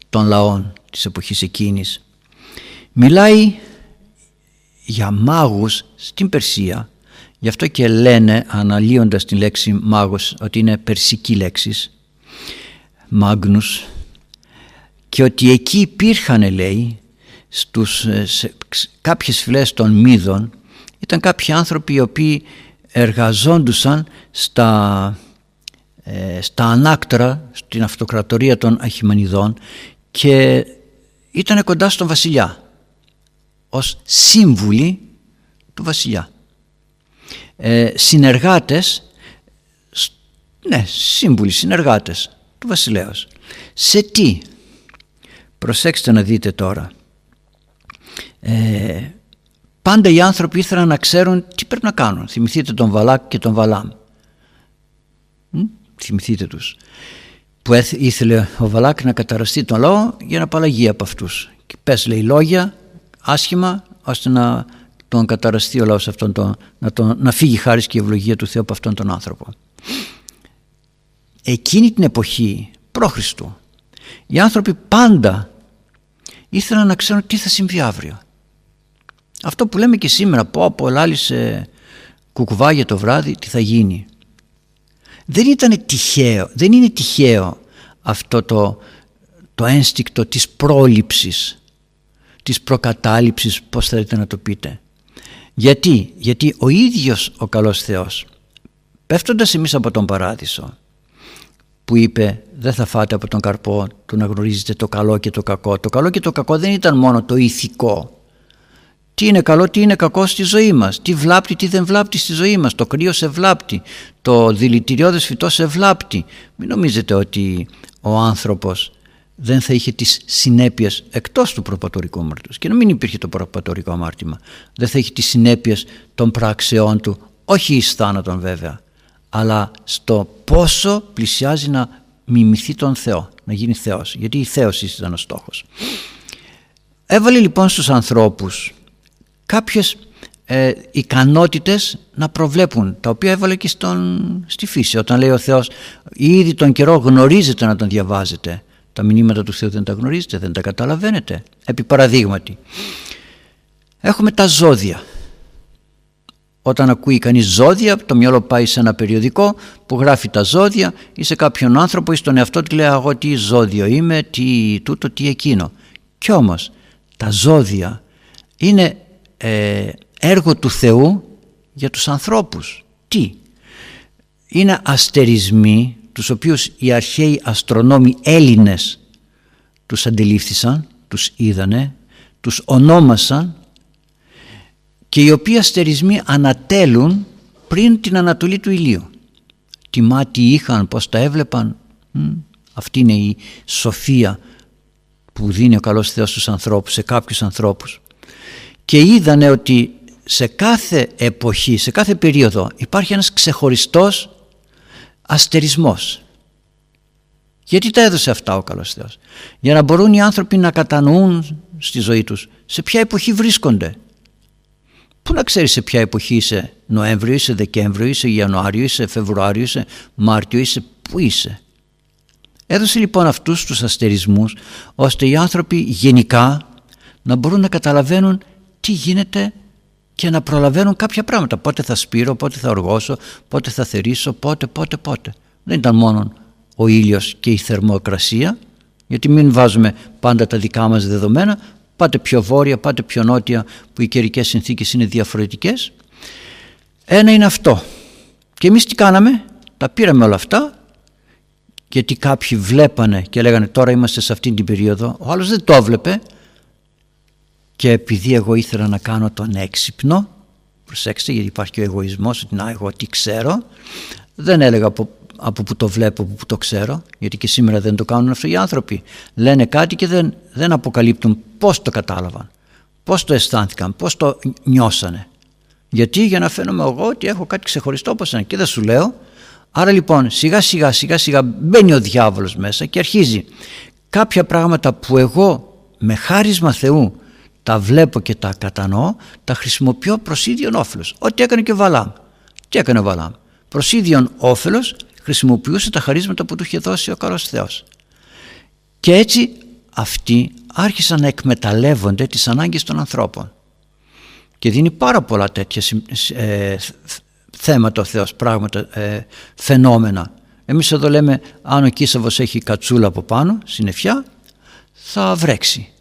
των λαών της εποχής εκείνης. Μιλάει για μάγους στην Περσία γι' αυτό και λένε αναλύοντας την λέξη μάγος ότι είναι περσική λέξη μάγνους και ότι εκεί υπήρχαν λέει στους, σε κάποιες φυλές των Μύδων ήταν κάποιοι άνθρωποι οι οποίοι εργαζόντουσαν στα, ε, στα ανάκτρα στην αυτοκρατορία των Αχιμανιδών και ήταν κοντά στον βασιλιά ως σύμβουλοι του βασιλιά. Ε, συνεργάτες, ναι σύμβουλοι, συνεργάτες του βασιλέως. Σε τι, προσέξτε να δείτε τώρα, ε, πάντα οι άνθρωποι ήθελαν να ξέρουν τι πρέπει να κάνουν. Θυμηθείτε τον Βαλάκ και τον Βαλάμ. Θυμηθείτε τους. Που ήθελε ο Βαλάκ να καταραστεί τον λαό για να απαλλαγεί από αυτούς. Και πες λέει λόγια άσχημα ώστε να τον καταραστεί ο λαός αυτόν τον, να, τον, να φύγει χάρη και η ευλογία του Θεού από αυτόν τον άνθρωπο. Εκείνη την εποχή Χριστού, οι άνθρωποι πάντα ήθελαν να ξέρουν τι θα συμβεί αύριο. Αυτό που λέμε και σήμερα πω από σε κουκουβάγια το βράδυ τι θα γίνει. Δεν ήταν τυχαίο, δεν είναι τυχαίο αυτό το, το ένστικτο της πρόληψης της προκατάληψης πώς θέλετε να το πείτε. Γιατί, γιατί ο ίδιος ο καλός Θεός πέφτοντας εμείς από τον παράδεισο που είπε δεν θα φάτε από τον καρπό του να γνωρίζετε το καλό και το κακό το καλό και το κακό δεν ήταν μόνο το ηθικό τι είναι καλό, τι είναι κακό στη ζωή μας. Τι βλάπτει, τι δεν βλάπτει στη ζωή μας. Το κρύο σε βλάπτει. Το δηλητηριώδες φυτό σε βλάπτει. Μην νομίζετε ότι ο άνθρωπος δεν θα είχε τις συνέπειες εκτός του προπατορικού αμάρτημα και να μην υπήρχε το προπατορικό αμάρτημα. Δεν θα είχε τις συνέπειες των πράξεών του. Όχι εις θάνατον βέβαια αλλά στο πόσο πλησιάζει να μιμηθεί τον Θεό να γίνει Θεός. Γιατί η Θεός ήταν ο στόχος. Έβαλε λοιπόν στους ανθρώπους κάποιες ε, ικανότητες να προβλέπουν τα οποία έβαλε και στον, στη φύση όταν λέει ο Θεός ήδη τον καιρό γνωρίζετε να τον διαβάζετε τα μηνύματα του Θεού δεν τα γνωρίζετε, δεν τα καταλαβαίνετε. Επί παραδείγματι, έχουμε τα ζώδια. Όταν ακούει κανείς ζώδια, το μυαλό πάει σε ένα περιοδικό που γράφει τα ζώδια ή σε κάποιον άνθρωπο ή στον εαυτό του λέει εγώ τι ζώδιο είμαι, τι τούτο, τι εκείνο. Κι όμως τα ζώδια είναι ε, έργο του Θεού για τους ανθρώπους. Τι; Είναι αστερισμοί τους οποίους οι αρχαίοι αστρονόμοι Έλληνες τους αντιλήφθησαν, τους είδανε, τους ονόμασαν και οι οποίοι αστερισμοί ανατέλουν πριν την ανατολή του ηλίου. Τι μάτι είχαν, πώς τα έβλεπαν. Αυτή είναι η σοφία που δίνει ο καλός Θεός στους ανθρώπους, σε κάποιους ανθρώπους. Και είδανε ότι σε κάθε εποχή, σε κάθε περίοδο υπάρχει ένας ξεχωριστός αστερισμός. Γιατί τα έδωσε αυτά ο καλός Θεός; Για να μπορούν οι άνθρωποι να κατανοούν στη ζωή τους σε ποια εποχή βρίσκονται. Πού να ξέρεις σε ποια εποχή είσαι Νοέμβριο, είσαι Δεκέμβριο, είσαι Ιανουάριο, είσαι Φεβρουάριο, είσαι Μάρτιο, είσαι πού είσαι. Έδωσε λοιπόν αυτούς τους αστερισμούς ώστε οι άνθρωποι γενικά να μπορούν να καταλαβαίνουν τι γίνεται και να προλαβαίνουν κάποια πράγματα. Πότε θα σπείρω, πότε θα οργώσω, πότε θα θερήσω, πότε, πότε, πότε. Δεν ήταν μόνο ο ήλιος και η θερμοκρασία, γιατί μην βάζουμε πάντα τα δικά μας δεδομένα, πάτε πιο βόρεια, πάτε πιο νότια που οι καιρικές συνθήκες είναι διαφορετικές. Ένα είναι αυτό. Και εμείς τι κάναμε, τα πήραμε όλα αυτά γιατί κάποιοι βλέπανε και λέγανε τώρα είμαστε σε αυτή την περίοδο, ο άλλος δεν το έβλεπε και επειδή εγώ ήθελα να κάνω τον έξυπνο προσέξτε γιατί υπάρχει και ο εγωισμός ότι να εγώ τι ξέρω δεν έλεγα από, από που το βλέπω, από που το ξέρω γιατί και σήμερα δεν το κάνουν αυτοί οι άνθρωποι λένε κάτι και δεν, δεν αποκαλύπτουν πώς το κατάλαβαν πώς το αισθάνθηκαν, πώς το νιώσανε. Γιατί για να φαίνομαι εγώ ότι έχω κάτι ξεχωριστό όπως είναι και δεν σου λέω. Άρα λοιπόν σιγά σιγά σιγά σιγά μπαίνει ο διάβολος μέσα και αρχίζει κάποια πράγματα που εγώ με χάρισμα Θεού τα βλέπω και τα κατανοώ, τα χρησιμοποιώ προς ίδιον όφελος. Ό,τι έκανε και ο Βαλάμ. Τι έκανε ο Βαλάμ. Προς ίδιον όφελος χρησιμοποιούσε τα χαρίσματα που του είχε δώσει ο καλός Θεός. Και έτσι αυτοί άρχισαν να εκμεταλλεύονται τις ανάγκες των ανθρώπων. Και δίνει πάρα πολλά τέτοια ε, θέματα ο Θεός, πράγματα, ε, φαινόμενα. Εμείς εδώ λέμε αν ο Κίσαβος έχει κατσούλα από πάνω, συννεφιά, θα βρέξει.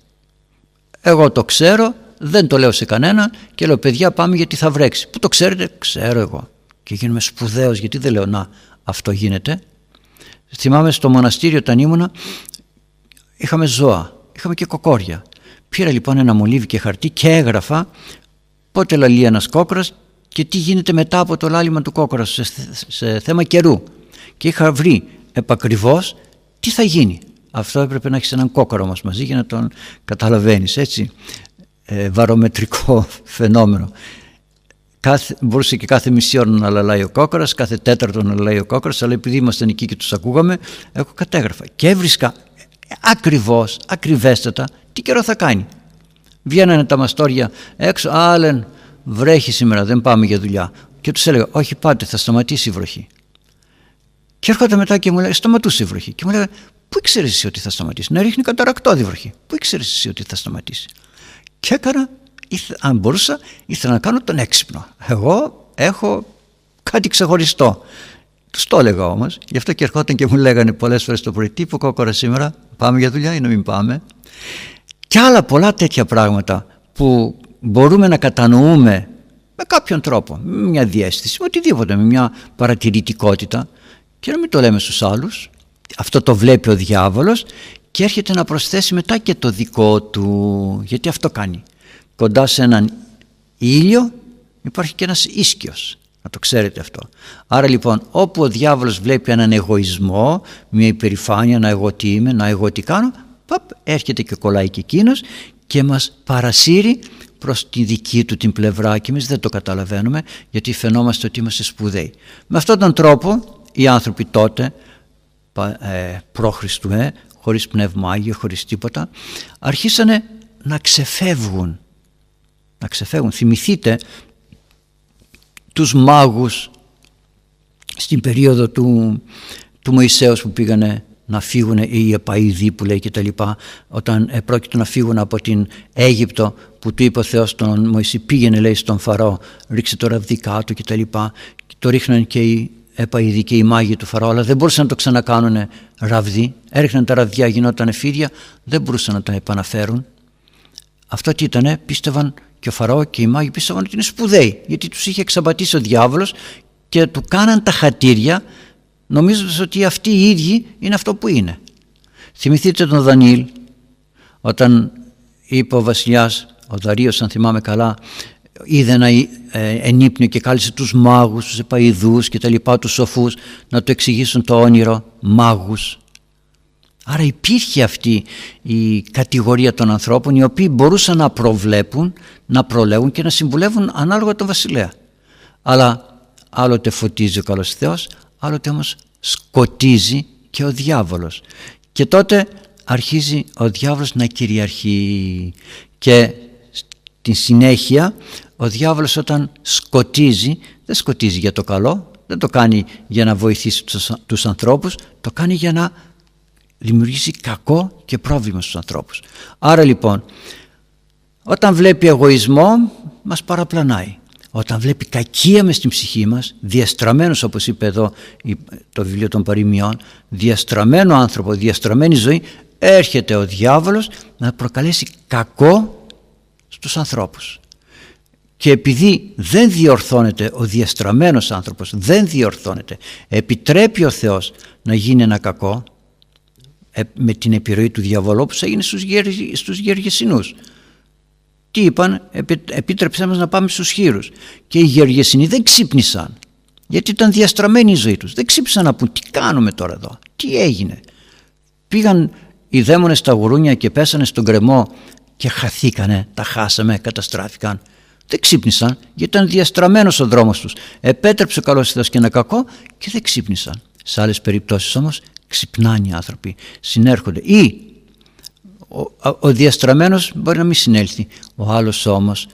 Εγώ το ξέρω, δεν το λέω σε κανέναν και λέω παιδιά πάμε γιατί θα βρέξει. Πού το ξέρετε, ξέρω εγώ. Και γίνομαι σπουδαίος γιατί δεν λέω να αυτό γίνεται. Θυμάμαι στο μοναστήριο όταν ήμουνα είχαμε ζώα, είχαμε και κοκόρια. Πήρα λοιπόν ένα μολύβι και χαρτί και έγραφα πότε λαλεί ένας κόκορας και τι γίνεται μετά από το λάλημα του κόκορα σε, σε θέμα καιρού. Και είχα βρει επακριβώς τι θα γίνει. Αυτό έπρεπε να έχεις έναν κόκορο μας μαζί για να τον καταλαβαίνεις έτσι. Ε, βαρομετρικό φαινόμενο. Κάθε, μπορούσε και κάθε μισή ώρα να λαλάει ο κόκορας, κάθε τέταρτο να λαλάει ο κόκορας, αλλά επειδή ήμασταν εκεί και τους ακούγαμε, εγώ κατέγραφα. Και έβρισκα ακριβώς, ακριβέστατα, τι καιρό θα κάνει. Βγαίνανε τα μαστόρια έξω, άλεν βρέχει σήμερα, δεν πάμε για δουλειά. Και τους έλεγα, όχι πάτε, θα σταματήσει η βροχή. Και έρχονται μετά και μου λέει, σταματούσε η βροχή. Και μου λέει, πού ήξερες εσύ ότι θα σταματήσεις; Να ρίχνει καταρακτώδη βροχή. Πού ήξερες εσύ ότι θα σταματήσεις; Και έκανα, αν μπορούσα, ήθελα να κάνω τον έξυπνο. Εγώ έχω κάτι ξεχωριστό. Τους το έλεγα όμως, γι' αυτό και ερχόταν και μου λέγανε πολλές φορές το πρωί: Τι κόκορα σήμερα, πάμε για δουλειά ή να μην πάμε; Και άλλα πολλά τέτοια πράγματα που μπορούμε να κατανοούμε με κάποιον τρόπο, με μια διέστηση, με οτιδήποτε, με μια παρατηρητικότητα και να μην το λέμε στους άλλους. Αυτό το βλέπει ο διάβολος και έρχεται να προσθέσει μετά και το δικό του, γιατί αυτό κάνει. Κοντά σε έναν ήλιο υπάρχει και ένας ίσκιος, να το ξέρετε αυτό. Άρα λοιπόν όπου ο διάβολος βλέπει έναν εγωισμό, μια υπερηφάνεια, να εγώ τι είμαι, να εγώ τι κάνω, παπ, έρχεται και κολλάει και εκείνος και μας παρασύρει προς τη δική του την πλευρά και εμείς δεν το καταλαβαίνουμε γιατί φαινόμαστε ότι είμαστε σπουδαίοι. Με αυτόν τον τρόπο οι άνθρωποι τότε ε, προ Χριστουέ, χωρίς πνεύμα Άγιο, χωρίς τίποτα αρχίσανε να ξεφεύγουν να ξεφεύγουν. Θυμηθείτε τους μάγους στην περίοδο του, του Μωυσέως που πήγανε να φύγουν οι επαειδοί που λέει και τα λοιπά όταν πρόκειται να φύγουν από την Αίγυπτο που του είπε ο Θεός τον Μωυσή πήγαινε λέει στον Φαρό ρίξε το ραβδί κάτω και τα λοιπά το ρίχναν και οι επαειδοί και οι μάγοι του Φαρό αλλά δεν μπορούσαν να το ξανακάνουν ραβδί έριχναν τα ραβδιά γινόταν φίδια δεν μπορούσαν να τα επαναφέρουν αυτό τι ήτανε πίστευαν και ο Φαρό και οι μάγοι πίστευαν ότι είναι σπουδαίοι γιατί τους είχε εξαπατήσει ο διάβολος και του κάναν τα χατήρια νομίζοντας ότι αυτοί οι ίδιοι είναι αυτό που είναι. Θυμηθείτε τον Δανίλ όταν είπε ο βασιλιάς, ο Δαρίος αν θυμάμαι καλά, είδε ένα ε, ενύπνιο και κάλεσε τους μάγους, τους επαϊδούς και τα λοιπά, τους σοφούς να του εξηγήσουν το όνειρο μάγους. Άρα υπήρχε αυτή η κατηγορία των ανθρώπων οι οποίοι μπορούσαν να προβλέπουν, να προλέγουν και να συμβουλεύουν ανάλογα τον βασιλέα. Αλλά άλλοτε φωτίζει ο καλός Θεός, άλλοτε όμως σκοτίζει και ο διάβολος. Και τότε αρχίζει ο διάβολος να κυριαρχεί και στη συνέχεια ο διάβολος όταν σκοτίζει δεν σκοτίζει για το καλό δεν το κάνει για να βοηθήσει τους, τους ανθρώπους το κάνει για να δημιουργήσει κακό και πρόβλημα στους ανθρώπους άρα λοιπόν όταν βλέπει εγωισμό μας παραπλανάει όταν βλέπει κακία μες στην ψυχή μας, διαστραμμένος όπως είπε εδώ το βιβλίο των παροιμιών, διαστραμμένο άνθρωπο, διαστραμμένη ζωή, έρχεται ο διάβολος να προκαλέσει κακό στους ανθρώπους. Και επειδή δεν διορθώνεται ο διαστραμμένος άνθρωπος, δεν διορθώνεται, επιτρέπει ο Θεός να γίνει ένα κακό, ε, με την επιρροή του διαβολού όπως έγινε στους, στους γεργεσινούς τι είπαν, επίτρεψέ μας να πάμε στους χείρους. Και οι Γεωργιασινοί δεν ξύπνησαν, γιατί ήταν διαστραμμένη η ζωή τους. Δεν ξύπνησαν να πούν τι κάνουμε τώρα εδώ, τι έγινε. Πήγαν οι δαίμονες στα γουρούνια και πέσανε στον κρεμό και χαθήκανε, τα χάσαμε, καταστράφηκαν. Δεν ξύπνησαν γιατί ήταν διαστραμμένος ο δρόμος τους. Επέτρεψε ο καλός Θεός και ένα κακό και δεν ξύπνησαν. Σε άλλες περιπτώσεις όμως ξυπνάνε οι άνθρωποι, συνέρχονται. Ή ο, ο, ο διαστραμμένος μπορεί να μην συνέλθει, ο άλλος όμως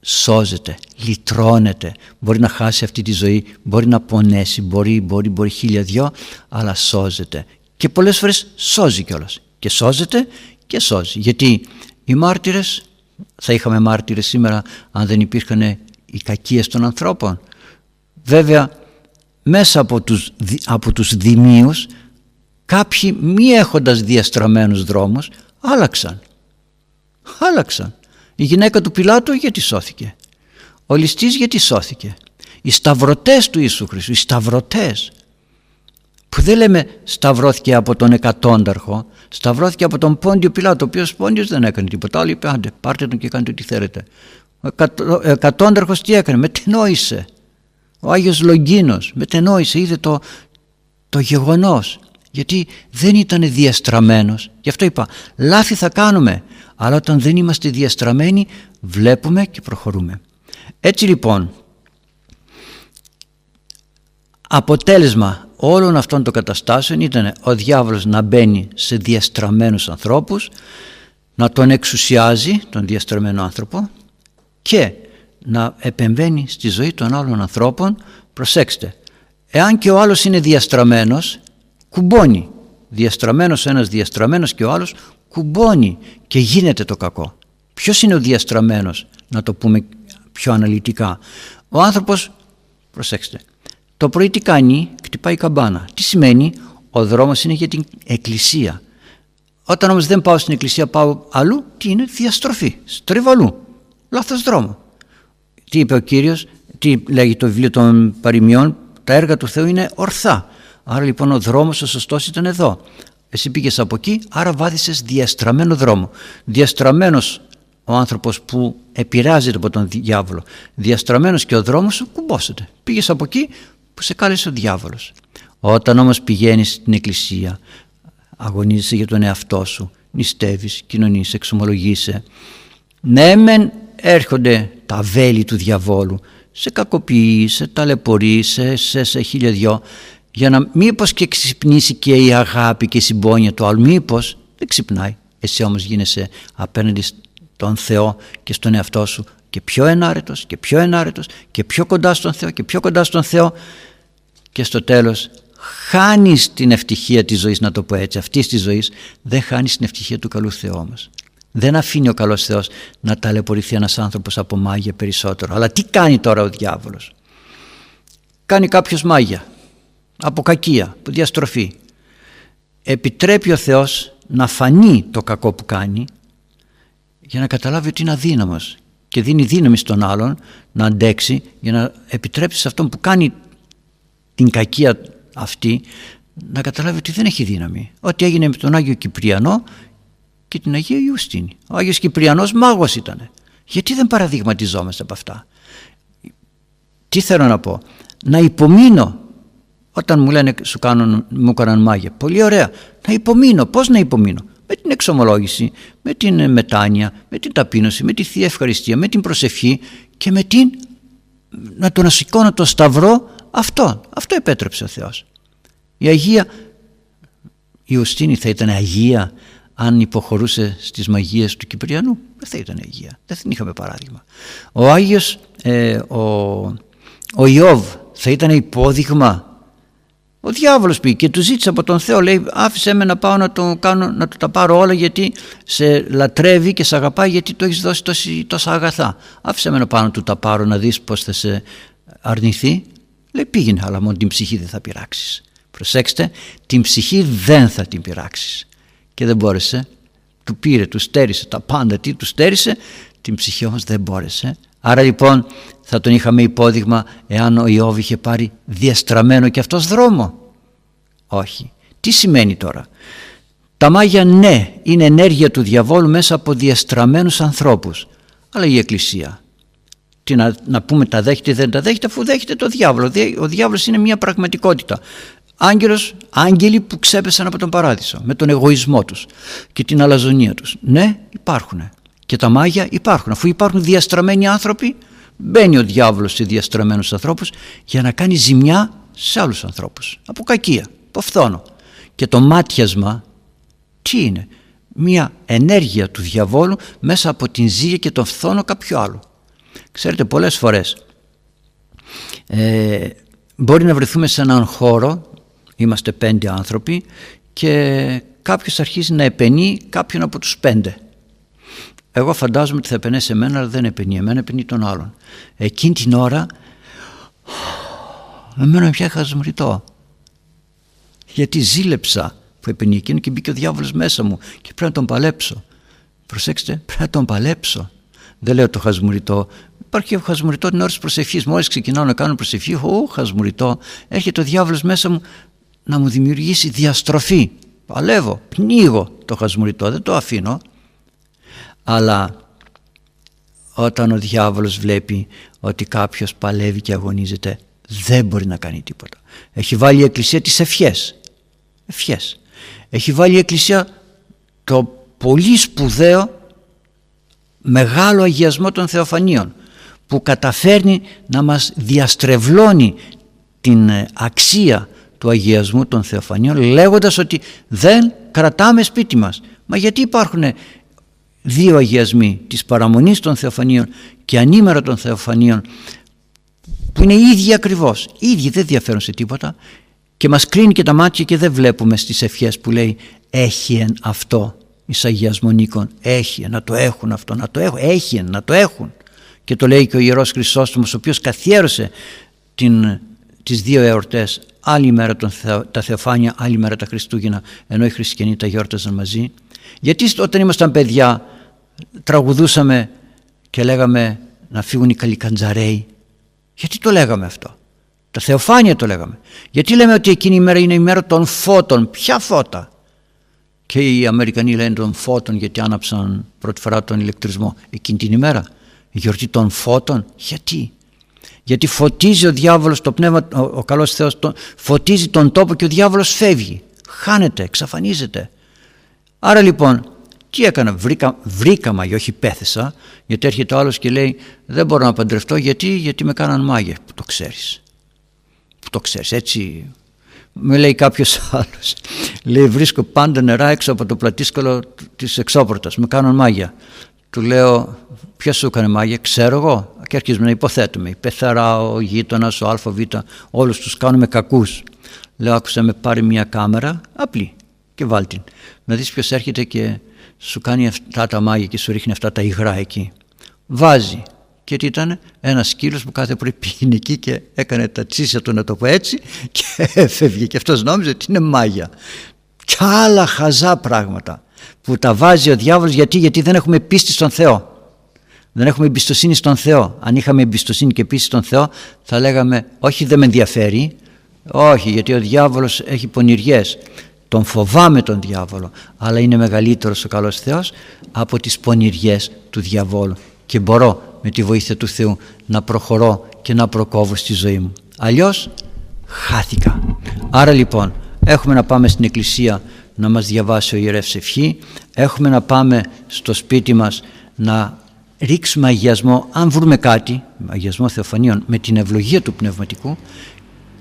σώζεται, λυτρώνεται, μπορεί να χάσει αυτή τη ζωή, μπορεί να πονέσει, μπορεί, μπορεί, μπορεί χίλια δυο, αλλά σώζεται. Και πολλές φορές σώζει κιόλας. Και σώζεται και σώζει. Γιατί οι μάρτυρες, θα είχαμε μάρτυρες σήμερα αν δεν υπήρχαν οι κακίες των ανθρώπων. Βέβαια μέσα από τους, από τους δημίους κάποιοι μη έχοντας διαστραμμένους δρόμους άλλαξαν. Άλλαξαν. Η γυναίκα του Πιλάτου γιατί σώθηκε. Ο ληστής γιατί σώθηκε. Οι σταυρωτές του Ιησού Χριστού, οι σταυρωτές που δεν λέμε σταυρώθηκε από τον εκατόνταρχο, σταυρώθηκε από τον Πόντιο Πιλάτο, ο οποίος Πόντιος δεν έκανε τίποτα άλλο, είπε άντε πάρτε τον και κάντε ό,τι θέλετε. Ο εκατόνταρχος τι έκανε, μετενόησε. Ο Άγιος Λογγίνος μετενόησε, είδε το, το γεγονός γιατί δεν ήταν διαστραμμένος. Γι' αυτό είπα, λάθη θα κάνουμε, αλλά όταν δεν είμαστε διαστραμμένοι βλέπουμε και προχωρούμε. Έτσι λοιπόν, αποτέλεσμα όλων αυτών των καταστάσεων ήταν ο διάβολος να μπαίνει σε διαστραμμένους ανθρώπους, να τον εξουσιάζει τον διαστραμμένο άνθρωπο και να επεμβαίνει στη ζωή των άλλων ανθρώπων. Προσέξτε, εάν και ο άλλος είναι διαστραμμένος κουμπώνει. Διαστραμμένος ένας διαστραμμένος και ο άλλος κουμπώνει και γίνεται το κακό. Ποιος είναι ο διαστραμμένος να το πούμε πιο αναλυτικά. Ο άνθρωπος, προσέξτε, το πρωί τι κάνει, χτυπάει καμπάνα. Τι σημαίνει, ο δρόμος είναι για την εκκλησία. Όταν όμως δεν πάω στην εκκλησία πάω αλλού, τι είναι, διαστροφή, στρίβω αλλού, λάθος δρόμο. Τι είπε ο Κύριος, τι λέγει το βιβλίο των παροιμιών, τα έργα του Θεού είναι ορθά. Άρα λοιπόν ο δρόμος ο σωστός ήταν εδώ. Εσύ πήγες από εκεί, άρα βάθησες διαστραμμένο δρόμο. Διαστραμμένος ο άνθρωπος που επηρεάζεται από τον διάβολο. Διαστραμμένος και ο δρόμος σου κουμπώσετε. Πήγες από εκεί που σε κάλεσε ο διάβολος. Όταν όμως πηγαίνεις στην εκκλησία, αγωνίζεσαι για τον εαυτό σου, νηστεύεις, κοινωνείς, εξομολογείσαι. Ναι μεν έρχονται τα βέλη του διαβόλου, σε κακοποιείς, σε ταλαιπωρείς, σε, σε, σε χίλια δυο για να μήπως και ξυπνήσει και η αγάπη και η συμπόνια του άλλου μήπως δεν ξυπνάει εσύ όμως γίνεσαι απέναντι στον Θεό και στον εαυτό σου και πιο ενάρετος και πιο ενάρετος και πιο κοντά στον Θεό και πιο κοντά στον Θεό. Και στο τέλος χάνεις την ευτυχία της ζωής να το πω έτσι αυτής της ζωής δεν χάνεις την ευτυχία του καλού Θεού μας δεν αφήνει ο καλός Θεός να ταλαιπωρηθεί ένας άνθρωπος από μάγια περισσότερο. Αλλά τι κάνει τώρα ο διάβολος; Κάνει κάποιος μάγια από κακία, από διαστροφή. Επιτρέπει ο Θεός να φανεί το κακό που κάνει για να καταλάβει ότι είναι αδύναμος και δίνει δύναμη στον άλλον να αντέξει για να επιτρέψει σε αυτόν που κάνει την κακία αυτή να καταλάβει ότι δεν έχει δύναμη. Ό,τι έγινε με τον Άγιο Κυπριανό και την Αγία Ιουστίνη. Ο Άγιος Κυπριανός μάγος ήταν. Γιατί δεν παραδειγματιζόμαστε από αυτά; Τι θέλω να πω; Να υπομείνω όταν μου λένε σου κάνουν, μου έκαναν μάγια. Πολύ ωραία. Να υπομείνω. Πώς να υπομείνω; Με την εξομολόγηση, με την μετάνοια, με την ταπείνωση, με τη Θεία Ευχαριστία, με την προσευχή και με την να τον σηκώνω το σταυρό αυτό. Αυτό επέτρεψε ο Θεός. Η Αγία η Ουστίνη θα ήταν Αγία αν υποχωρούσε στις μαγείες του Κυπριανού; Δεν θα ήταν Αγία. Δεν είχαμε παράδειγμα. Ο Άγιος, ε, ο, ο Ιώβ θα ήταν υπόδειγμα ο διάβολος πήγε και του ζήτησε από τον Θεό, λέει άφησέ με να πάω να το, κάνω, να το τα πάρω όλα γιατί σε λατρεύει και σε αγαπάει γιατί του έχεις δώσει τόση, τόσα αγαθά. Άφησε με να πάω να του τα πάρω να δεις πώς θα σε αρνηθεί. Λέει πήγαινε αλλά μόνο την ψυχή δεν θα πειράξεις. Προσέξτε, την ψυχή δεν θα την πειράξεις. Και δεν μπόρεσε. Του πήρε, του στέρισε τα πάντα, τι του στέρισε, την ψυχή όμως δεν μπόρεσε. Άρα λοιπόν θα τον είχαμε υπόδειγμα εάν ο Ιώβ είχε πάρει διαστραμμένο και αυτός δρόμο. Όχι. Τι σημαίνει τώρα; Τα μάγια ναι είναι ενέργεια του διαβόλου μέσα από διαστραμμένους ανθρώπους. Αλλά η Εκκλησία. Τι να, να πούμε τα δέχεται δεν τα δέχεται αφού δέχεται το διάβολο. Ο διάβολος είναι μια πραγματικότητα. Άγγελος, άγγελοι που ξέπεσαν από τον παράδεισο με τον εγωισμό τους και την αλαζονία τους. Ναι υπάρχουν. Και τα μάγια υπάρχουν. Αφού υπάρχουν διαστραμμένοι άνθρωποι, μπαίνει ο διάβολος σε διαστραμμένους ανθρώπους για να κάνει ζημιά σε άλλους ανθρώπους. Από κακία, από φθόνο. Και το μάτιασμα τι είναι; Μια ενέργεια του διαβόλου μέσα από την ζύγια και τον φθόνο κάποιου άλλου. Ξέρετε πολλές φορές ε, μπορεί να βρεθούμε σε έναν χώρο, είμαστε πέντε άνθρωποι και κάποιος αρχίζει να επενεί κάποιον από τους πέντε. Εγώ φαντάζομαι ότι θα επενέσει εμένα αλλά δεν επενεί εμένα, επενεί τον άλλον. Εκείνη την ώρα εμένα πια χασμουριτό γιατί ζήλεψα που επενεί εκείνο και μπήκε ο διάβολος μέσα μου και πρέπει να τον παλέψω. Προσέξτε, πρέπει να τον παλέψω. Δεν λέω το χασμουριτό. Υπάρχει χασμουριτό την ώρα της προσευχής. Μόλις ξεκινάω να κάνω προσευχή, ο χασμουριτό, έρχεται ο διάβολος μέσα μου να μου δημιουργήσει διαστροφή. Παλεύω, πνίγω το χασμουριτό, δεν το αφήνω. Αλλά όταν ο διάβολος βλέπει ότι κάποιος παλεύει και αγωνίζεται δεν μπορεί να κάνει τίποτα. Έχει βάλει η Εκκλησία τις ευχές. Ευχές. Έχει βάλει η Εκκλησία το πολύ σπουδαίο μεγάλο αγιασμό των θεοφανίων που καταφέρνει να μας διαστρεβλώνει την αξία του αγιασμού των θεοφανίων λέγοντας ότι δεν κρατάμε σπίτι μας. Μα γιατί υπάρχουν δύο αγιασμοί της παραμονής των θεοφανίων και ανήμερα των θεοφανίων που είναι ίδιοι ακριβώς, ίδιοι δεν διαφέρουν σε τίποτα και μας κλείνει και τα μάτια και δεν βλέπουμε στις ευχές που λέει έχει εν αυτό εις Αγίας Μονίκων έχει να το έχουν αυτό να το έχουν έχει να το έχουν και το λέει και ο Ιερός Χρυσόστομος ο οποίος καθιέρωσε την, τις δύο εορτές άλλη μέρα τον, τα Θεοφάνια άλλη μέρα τα Χριστούγεννα ενώ οι χριστιανοί τα γιόρταζαν μαζί γιατί όταν ήμασταν παιδιά τραγουδούσαμε και λέγαμε να φύγουν οι καλικαντζαρέοι. Γιατί το λέγαμε αυτό; Τα Θεοφάνια το λέγαμε. Γιατί λέμε ότι εκείνη η μέρα είναι η μέρα των φώτων; Ποια φώτα; Και οι Αμερικανοί λένε των φώτων γιατί άναψαν πρώτη φορά τον ηλεκτρισμό εκείνη την ημέρα. Η γιορτή των φώτων. Γιατί; Γιατί φωτίζει ο διάβολος το πνεύμα ο, ο καλός Θεός το, φωτίζει τον τόπο και ο διάβολος φεύγει. Χάνεται, εξαφανίζεται. Άρα λοιπόν τι έκανα, βρήκα, βρήκα μάγια, όχι πέθεσα γιατί έρχεται ο άλλος και λέει δεν μπορώ να παντρευτώ γιατί, γιατί με κάναν μάγια που το ξέρεις. Που το ξέρεις έτσι. Με λέει κάποιος άλλος. Λέει βρίσκω πάντα νερά έξω από το πλατήσκολο της εξώπορτας. Με κάνουν μάγια του λέω ποιο σου έκανε μάγια ξέρω εγώ και αρχίζουμε να υποθέτουμε. Η πεθαρά, ο γείτονας, ο ΑΒ όλους τους κάνουμε κακούς λέω άκουσα με πάρει μια κάμερα απλή και βάλ την να δεις ποιος έρχεται και σου κάνει αυτά τα μάγια και σου ρίχνει αυτά τα υγρά εκεί. Βάζει. Και τι ήταν ένας σκύλος που κάθε πρωί πήγαινε εκεί και έκανε τα τσίσια του να το πω έτσι και έφευγε και αυτός νόμιζε ότι είναι μάγια. Και άλλα χαζά πράγματα που τα βάζει ο διάβολος. Γιατί, γιατί δεν έχουμε πίστη στον Θεό. Δεν έχουμε εμπιστοσύνη στον Θεό. Αν είχαμε εμπιστοσύνη και πίστη στον Θεό θα λέγαμε όχι δεν με ενδιαφέρει όχι γιατί ο διάβολος έχει πονηριές τον φοβάμαι τον διάβολο αλλά είναι μεγαλύτερος ο καλός Θεός από τις πονηριές του διαβόλου. Και μπορώ με τη βοήθεια του Θεού να προχωρώ και να προκόβω στη ζωή μου. Αλλιώς χάθηκα. Άρα λοιπόν έχουμε να πάμε στην εκκλησία να μας διαβάσει ο Ιερεύς Ευχή. Έχουμε να πάμε στο σπίτι μας να ρίξουμε αγιασμό αν βρούμε κάτι αγιασμό θεοφανίων με την ευλογία του πνευματικού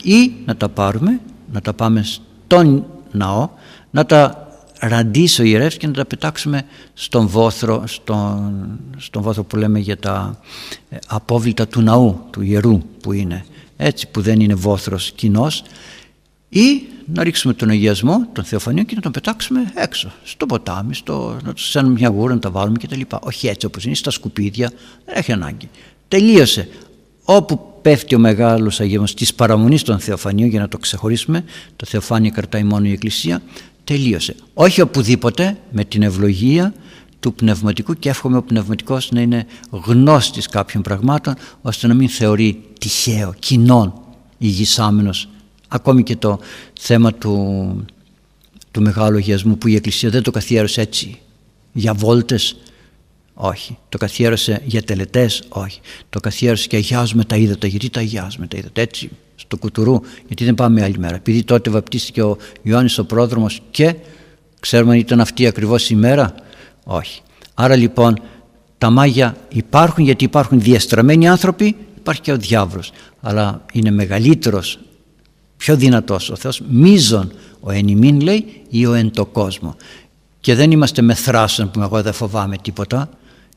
ή να τα πάρουμε να τα πάμε στον ναό να τα ραντίσει ο ιερεύς και να τα πετάξουμε στον βόθρο, στον, στον βόθρο που λέμε για τα ε, απόβλητα του ναού, του ιερού που είναι έτσι που δεν είναι βόθρος κοινός ή να ρίξουμε τον αγιασμό των θεοφανίων και να τον πετάξουμε έξω στο ποτάμι, στο, να τους σένουμε μια γούρα να τα βάλουμε κτλ. Όχι έτσι όπως είναι, στα σκουπίδια, δεν έχει ανάγκη. Τελείωσε. Όπου πέφτει ο μεγάλος αγιασμός της παραμονής των θεοφανίων για να το ξεχωρίσουμε, το θεοφάνιο κρατάει μόνο η Εκκλησία, τελείωσε. Όχι οπουδήποτε με την ευλογία του πνευματικού και εύχομαι ο πνευματικός να είναι γνώστης κάποιων πραγμάτων ώστε να μην θεωρεί τυχαίο, κοινών ηγισάμενος ακόμη και το θέμα του, του μεγάλου αγιασμού που η Εκκλησία δεν το καθιέρωσε έτσι για βόλτες όχι. Το καθιέρωσε για τελετές όχι. Το καθιέρωσε και αγιάζουμε τα ύδατα γιατί τα αγιάζουμε τα ύδατα έτσι στο κουτουρού γιατί δεν πάμε άλλη μέρα επειδή τότε βαπτίστηκε ο Ιωάννης ο πρόδρομος και ξέρουμε αν ήταν αυτή ακριβώς η μέρα όχι άρα λοιπόν τα μάγια υπάρχουν γιατί υπάρχουν διαστραμμένοι άνθρωποι, υπάρχει και ο διάβολος. Αλλά είναι μεγαλύτερος, πιο δυνατός ο Θεός, μίζων ο ενημίν λέει ή ο εν το κόσμο. Και δεν είμαστε με θράσον που εγώ δεν φοβάμαι τίποτα,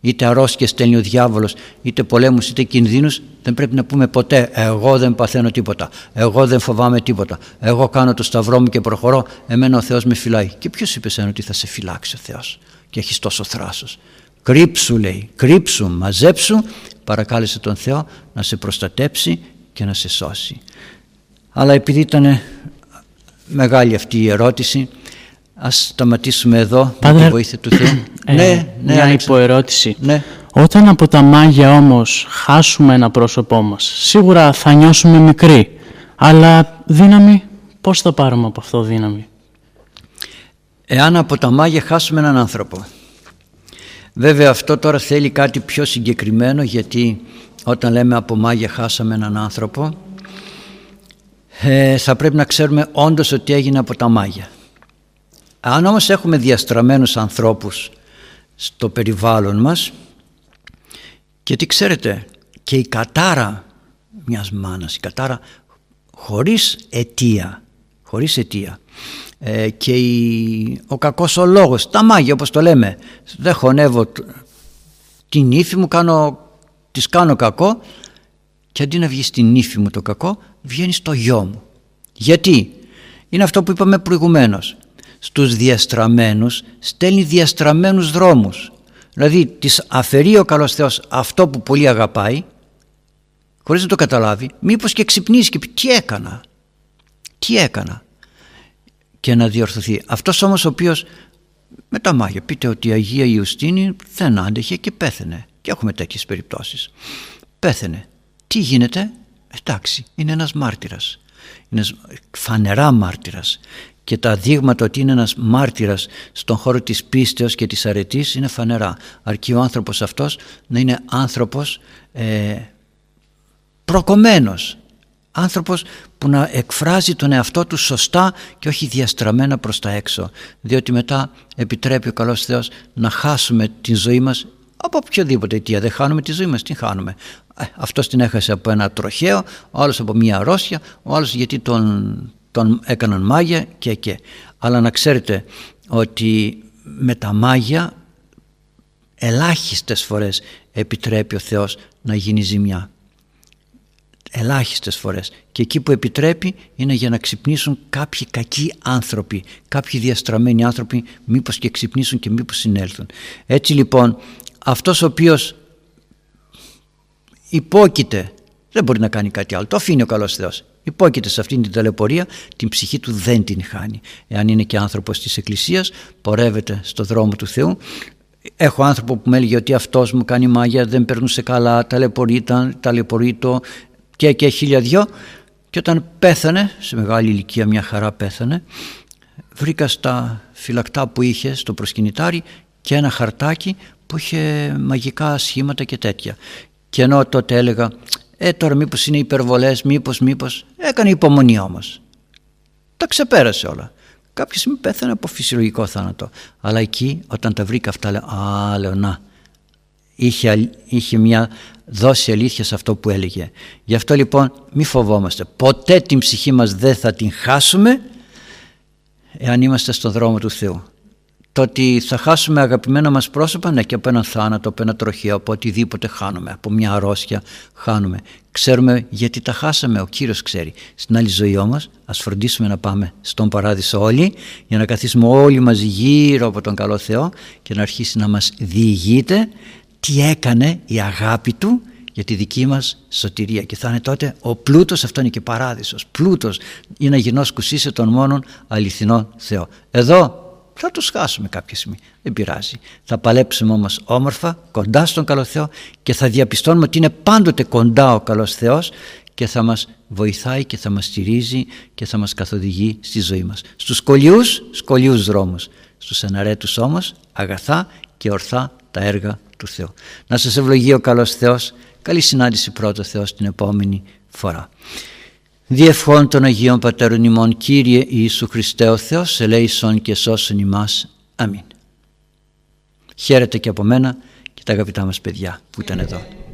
είτε αρρώσκες στέλνει ο διάβολος, είτε πολέμους, είτε κινδύνους, δεν πρέπει να πούμε ποτέ εγώ δεν παθαίνω τίποτα, εγώ δεν φοβάμαι τίποτα, εγώ κάνω το σταυρό μου και προχωρώ, εμένα ο Θεός με φυλάει. Και ποιος είπε σένα ότι θα σε φυλάξει ο Θεός και έχεις τόσο θράσος. Κρύψου λέει, κρύψου, μαζέψου, παρακάλεσε τον Θεό να σε προστατέψει και να σε σώσει. Αλλά επειδή ήταν μεγάλη αυτή η ερώτηση, ας σταματήσουμε εδώ με τη βοήθεια του Θεού. Ε, ναι, ναι, μια υποερώτηση. Ναι. Όταν από τα μάγια όμως χάσουμε ένα πρόσωπό μας, σίγουρα θα νιώσουμε μικροί, αλλά δύναμη, πώς θα πάρουμε από αυτό δύναμη; Εάν από τα μάγια χάσουμε έναν άνθρωπο, Βέβαια αυτό τώρα θέλει κάτι πιο συγκεκριμένο γιατί όταν λέμε από μάγια χάσαμε έναν άνθρωπο ε, θα πρέπει να ξέρουμε όντως ότι έγινε από τα μάγια. Αν όμως έχουμε διαστραμμένους ανθρώπους στο περιβάλλον μας και τι ξέρετε και η κατάρα μιας μάνας, η κατάρα χωρίς αιτία, χωρίς αιτία ε, και ο κακός ο λόγος, τα μάγια όπως το λέμε. Δεν χωνεύω την ύφη μου, κάνω, της κάνω κακό και αντί να βγεις στην ύφη μου το κακό βγαίνεις στο γιο μου. Γιατί; Είναι αυτό που είπαμε προηγουμένως. Στους διαστραμμένους στέλνει διαστραμμένους δρόμους. Δηλαδή της αφαιρεί ο καλός Θεός αυτό που πολύ αγαπάει χωρίς να το καταλάβει μήπως και ξυπνήσει και πει τι έκανα. Τι έκανα και να διορθωθεί. Αυτός όμως ο οποίος με τα μάγια πείτε ότι η Αγία Ιουστίνη δεν άντεχε και πέθαινε και έχουμε τέτοιες περιπτώσεις. Πέθαινε. Τι γίνεται, εντάξει, είναι ένας μάρτυρας. Είναι φανερά μάρτυρας και τα δείγματα ότι είναι ένας μάρτυρας στον χώρο της πίστεως και της αρετής είναι φανερά. Αρκεί ο άνθρωπος αυτός να είναι άνθρωπος ε, προκομμένος. Άνθρωπος που να εκφράζει τον εαυτό του σωστά και όχι διαστραμμένα προς τα έξω. Διότι μετά επιτρέπει ο καλός Θεός να χάσουμε τη ζωή μας από οποιοδήποτε αιτία. Δεν χάνουμε τη ζωή μας, την χάνουμε; Ε, αυτός την έχασε από ένα τροχαίο ο άλλος από μια αρρώστια ο άλλος γιατί τον, τον έκαναν μάγια και και. Αλλά να ξέρετε ότι με τα μάγια ελάχιστες φορές επιτρέπει ο Θεός να γίνει ζημιά. Ελάχιστες φορές. Και εκεί που επιτρέπει είναι για να ξυπνήσουν κάποιοι κακοί άνθρωποι κάποιοι διαστραμμένοι άνθρωποι μήπως και ξυπνήσουν και μήπως συνέλθουν. Έτσι λοιπόν αυτός ο οποίος υπόκειται δεν μπορεί να κάνει κάτι άλλο. Το αφήνει ο καλός Θεός υπόκειται σε αυτήν την ταλαιπωρία την ψυχή του δεν την χάνει. Εάν είναι και άνθρωπος της Εκκλησίας πορεύεται στο δρόμο του Θεού. Έχω άνθρωπο που με έλεγε ότι αυτός μου κάνει μάγια, δεν περνούσε καλά, ταλαιπωρείτο, και και χίλια δυο. Και όταν πέθανε, σε μεγάλη ηλικία μια χαρά πέθανε, βρήκα στα φυλακτά που είχε στο προσκυνητάρι και ένα χαρτάκι που είχε μαγικά σχήματα και τέτοια. Και ενώ τότε έλεγα, ε τώρα μήπως είναι υπερβολές, μήπως, μήπως, έκανε υπομονή όμως. Τα ξεπέρασε όλα. Κάποια στιγμή πέθανε από φυσιολογικό θάνατο. Αλλά εκεί όταν τα βρήκα αυτά λέω, α λέω να, είχε, είχε μια δώσει αλήθεια σε αυτό που έλεγε. Γι' αυτό λοιπόν μη φοβόμαστε. Ποτέ την ψυχή μας δεν θα την χάσουμε εάν είμαστε στον δρόμο του Θεού. Το ότι θα χάσουμε αγαπημένα μας πρόσωπα, ναι και από έναν θάνατο, από ένα τροχείο, από οτιδήποτε χάνουμε, από μια αρρώστια χάνουμε. Ξέρουμε γιατί τα χάσαμε, ο Κύριος ξέρει. Στην άλλη ζωή όμως ας φροντίσουμε να πάμε στον παράδεισο όλοι για να καθίσουμε όλοι μαζί γύρω από τον καλό Θεό και να αρχίσει να μας διηγείται τι έκανε η αγάπη του για τη δική μας σωτηρία και θα είναι τότε ο πλούτος αυτό είναι και παράδεισος πλούτος είναι να γινώς κουσίσε τον μόνον αληθινό Θεό εδώ θα τους χάσουμε κάποια στιγμή δεν πειράζει θα παλέψουμε όμως όμορφα κοντά στον καλό Θεό και θα διαπιστώνουμε ότι είναι πάντοτε κοντά ο καλός Θεός και θα μας βοηθάει και θα μας στηρίζει και θα μας καθοδηγεί στη ζωή μας στους σκολιούς, σκολιούς δρόμους στους αναρέτους όμως αγαθά και ορθά τα έργα του Θεού. Να σας ευλογεί ο καλός Θεός. Καλή συνάντηση πρώτο Θεός την επόμενη φορά. Διευχών των Αγίων Πατέρων ημών Κύριε Ιησού Χριστέ ο Θεός ελέησον και σώσον ημάς. Αμήν. Χαίρετε και από μένα και τα αγαπητά μας παιδιά που ήταν εδώ.